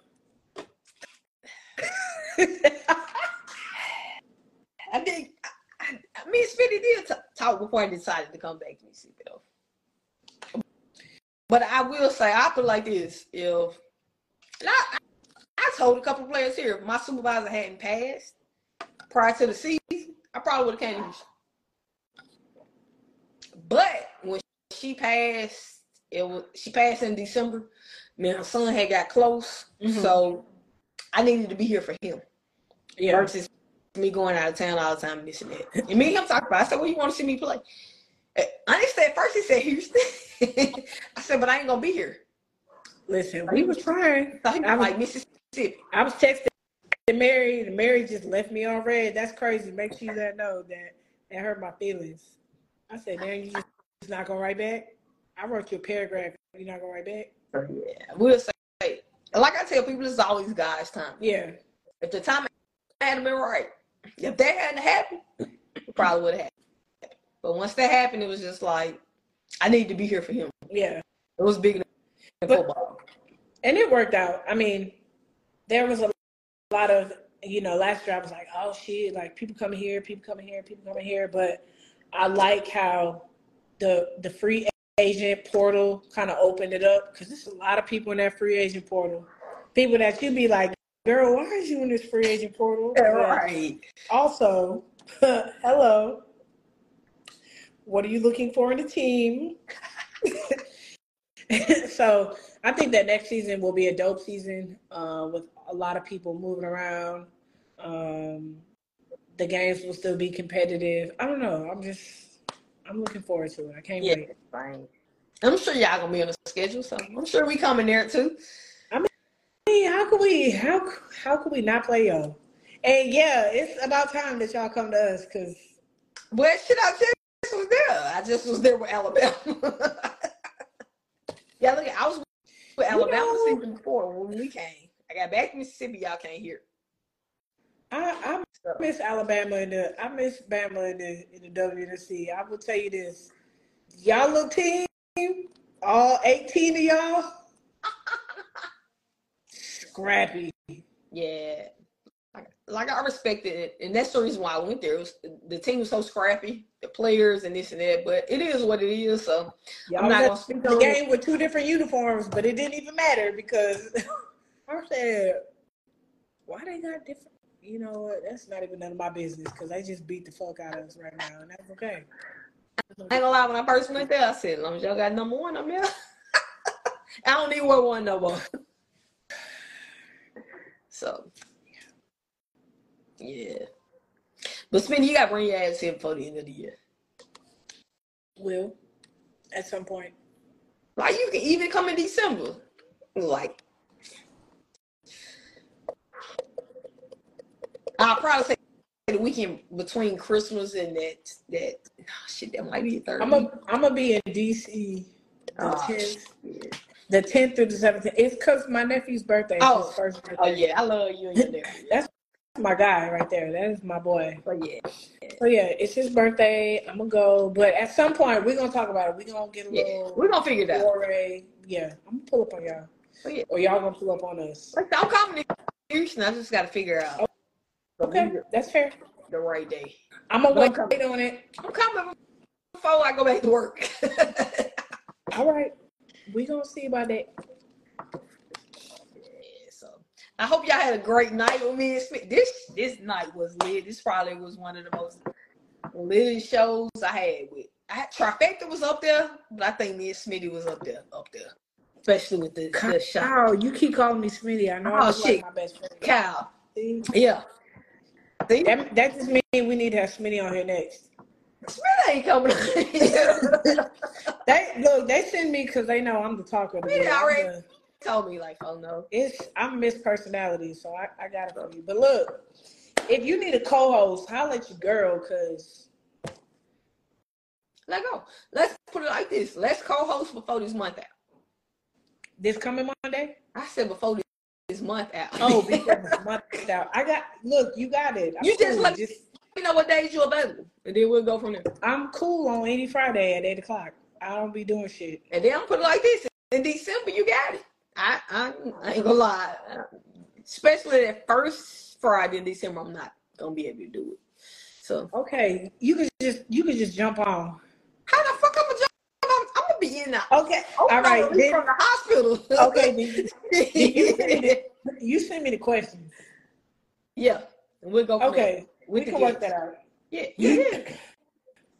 I think I, me and Smitty did t- talk before I decided to come back to Mississippi though. But I will say, I feel like this: if I, I told a couple of players here, if my supervisor hadn't passed prior to the season, I probably would have came. But when she passed, it was she passed in December. Me and her son had got close, Mhm. so I needed to be here for him Yeah. versus me going out of town all the time missing it. And me and him talked about. it. I said, "Well, you want to see me play?" Uh, I didn't say at first. He said Houston. I said, "But I ain't gonna be here." Listen, we were trying. So I was like Mississippi. I was texting Mary, and Mary just left me on red. That's crazy. Make sure you let know that that hurt my feelings. I said, "Damn, you just not gonna write back." I wrote you a paragraph. You're not gonna write back. Yeah, we'll say. Like I tell people, it's always God's time. Yeah, If the time hadn't been right, if that hadn't happened, it probably would have happened. But once that happened, it was just like I need to be here for him. yeah, It was big But- football. and it worked out. I mean, there was a lot of you know last year I was like, oh shit, like people coming here, people coming here, people coming here. But I like how the the free agent portal kind of opened it up because there's a lot of people in that free agent portal. People that you be like, girl, why is you in this free agent portal? Yeah, right. Also, hello. What are you looking for in a team? so I think that next season will be a dope season uh, with a lot of people moving around. Um, the games will still be competitive. I don't know. I'm just, I'm looking forward to it. I can't Yeah, wait. fine. I'm sure y'all gonna be on the schedule, so I'm sure we coming there too. I mean, how could we? How how could we not play y'all? And yeah, it's about time that y'all come to us because But shit, I just was there. I just was there with Alabama. yeah, look, I was with Alabama know- season before when we came. I got back to Mississippi. Y'all can't hear. I, I So, miss Alabama in the I miss Bama in the in the WNC. I will tell you this. Y'all little team, all 18 of y'all, scrappy. yeah, like, I respected it, and that's the reason why I went there. It was the team was so scrappy, the players and this and that. But it is what it is. So Y'all I'm not gonna speak the on it. game with two different uniforms, but it didn't even matter because I said, why they got different? You know what? That's not even none of my business because they just beat the fuck out of us right now, and that's okay. I ain't gonna lie, when I first went there, I said, as long as y'all got number one, I'm there. I don't need wear one no more. So, yeah. But Smitty, you gotta bring your ass here before the end of the year. Will at some point. Like you can even come in December. Like I'll probably say the weekend between Christmas and that that oh, shit that might be third. I'm a I'm gonna be in DC the Oh, tenth, shit. the tenth through the seventeenth. It's because my nephew's birthday. Oh. his first oh, birthday. Oh yeah, I love you and your nephew. That's my guy right there. That is my boy. But yeah, So yeah, it's his birthday. I'm gonna go, but at some point we're gonna talk about it. We're gonna get a yeah, little we're gonna figure it out. Yeah, I'm gonna pull up on y'all, But yeah, or y'all gonna pull up on us. like I'm coming to Houston. I just gotta figure out Okay, that's fair. the right day. I'm gonna But I'm wait coming. on it. I'm coming before I go back to work. All right, we gonna see about that. Yeah, so I hope y'all had a great night with me and Smith. This this night was lit. This probably was one of the most lit shows I had with. I had, Trifecta was up there, but I think me and Smitty was up there, up there, especially with the, the shot. Kyle, you keep calling me Smitty. I know Oh, I'm like shit. my best friend. Cal, See? yeah. See, That, that just means we need to have Smitty on here next. Smith ain't coming. They look, they send me because they know I'm the talker. of the Yeah, group. I'm already. the- Told me like, oh no. It's I'm Miss Personality, so I, I got it for you. But look, if you need a co-host, holla at your girl, cause Let go. Let's put it like this. Let's co-host before this month out. this coming Monday. I said before this month out. Oh, before this month out. I got look, you got it. I'm You just cool. let- just you know what days you're available, and then we'll go from there. I'm cool on any Friday at eight o'clock. I don't be doing shit. And then I'm put it like this: in December, you got it. I, I, I ain't gonna lie, especially that first Friday in December, I'm not gonna be able to do it. So Okay, you can just you can just jump on. how the fuck I'm gonna jump? I'm, I'm gonna be in the Okay, oh, all right. Then, from the hospital. okay, then you send me you send me the questions. yeah, we'll go. Okay, we can work that out. Yeah, yeah.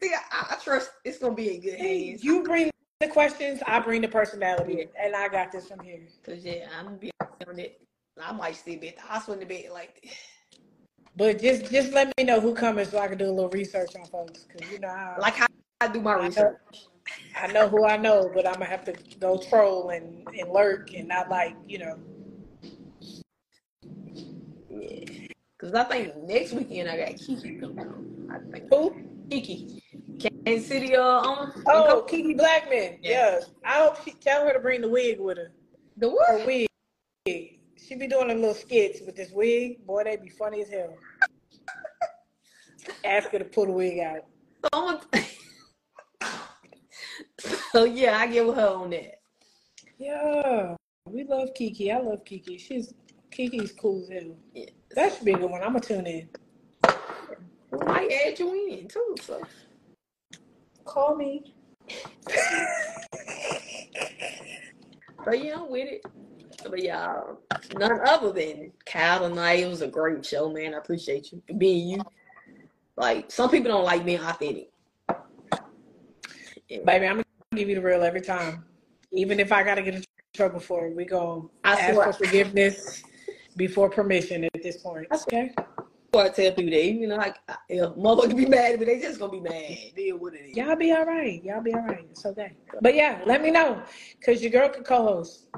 See, I, I trust it's gonna be in good hands. You bring the questions, I bring the personality, and I got this from here. Cause yeah, I'm gonna be on it. I might be at the hospital in the bed like this. But just just let me know who coming so I can do a little research on folks, cause you know how like how I do my I know, research. I know who I know, but I'm gonna have to go troll and, and lurk and not like you know. Yeah. Cause I think next weekend I got Kiki coming on. I think Who? Kiki, Kansas City uh on. Oh, Kiki Blackman. Yeah. Yes. I hope she tell her to bring the wig with her. the Her what? wig. She be doing a little skits with this wig. Boy, they be funny as hell. Ask her to pull the wig out. So, so yeah, I give her on that. Yeah. We love Kiki. I love Kiki. She's Kiki's cool as hell. Yeah. That should be a good one. I'm gonna tune in. We might add you in too. So Call me. but yeah, I'm with it. But yeah, none other than Kyhle tonight. It was a great show, man. I appreciate you being you. Like some people don't like being authentic. Yeah. Baby, I'm gonna give you the real every time. Even if I gotta get in trouble for it, we I ask swear. for forgiveness before permission at this point. Swear. Okay. Before I tell people that, even though like if motherfuckers be mad, but they just gonna be mad. Deal what it is. Y'all be all right. Y'all be all right. It's okay. But yeah, let me know. Cause your girl can co-host.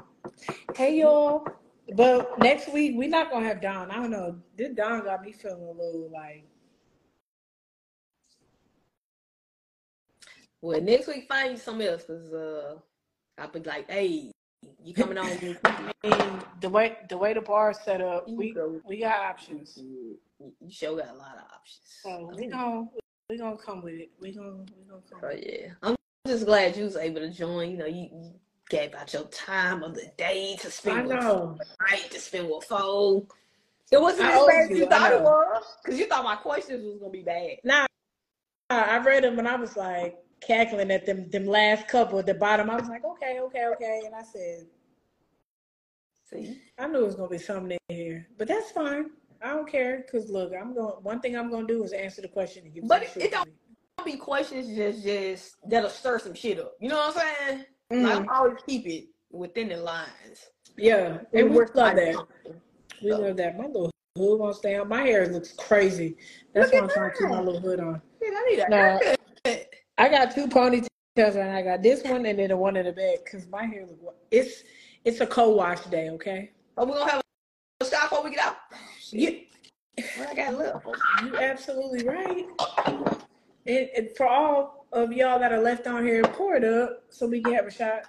Hey y'all. But next week we not gonna have Don. I don't know. This Don got me feeling a little like Well, next week find you something else, cause uh, I'll be like, hey, you coming on? Mean, the way the way the bar's set up, we we got options. You sure got a lot of options. So we gonna we gonna come with it. We gonna we gonna come. It. yeah, I'm just glad you was able to join. You know, you, you gave out your time of the day to I spend with night to spend with foe. It wasn't I as bad as you, you thought it was, because you thought my questions was gonna be bad. Nah, I read them and I was like cackling at them them last couple at the bottom. I was like, okay, okay, okay, and I said, See, I knew it was gonna be something in here, but that's fine. I don't care because look, I'm going. One thing I'm gonna do is answer the question and give But you it- the it don't be questions just just that'll stir some shit up. You know what I'm saying? Like, mm. I always keep it within the lines. Yeah, and we work love like- that. We love that. My little hood won't stay on. My hair looks crazy. That's why I'm at trying to keep my little hood on. Shit, I need a No. haircut. I got two ponytails and I got this one and then the one in the back because my hair look it's it's a co-wash day. Okay. Oh, we're gonna have a shot before we get out. Yeah. What I got left? You absolutely right. And, and for all of y'all that are left on here, pour it up so we can have a shot.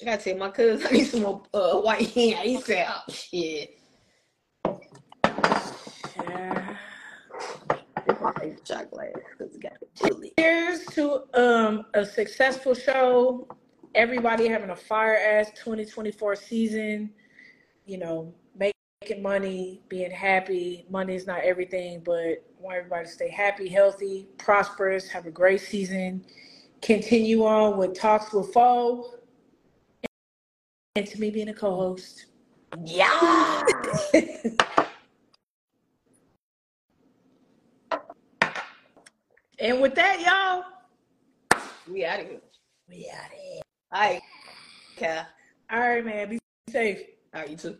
I gotta tell my cousin I need some more uh, white hair. He said, "Oh shit." Yeah. My favorite shot glass because it got the chili. Cheers to um a successful show. Everybody having a fire ass 2024 season. You know, making money, being happy. Money is not everything, but I want everybody to stay happy, healthy, prosperous, have a great season. Continue on with talks with Foe. And to me being a co-host. Yeah. and with that, y'all, we out of here. we out of here. All right. Okay. All right, man. Be safe. All right, you too.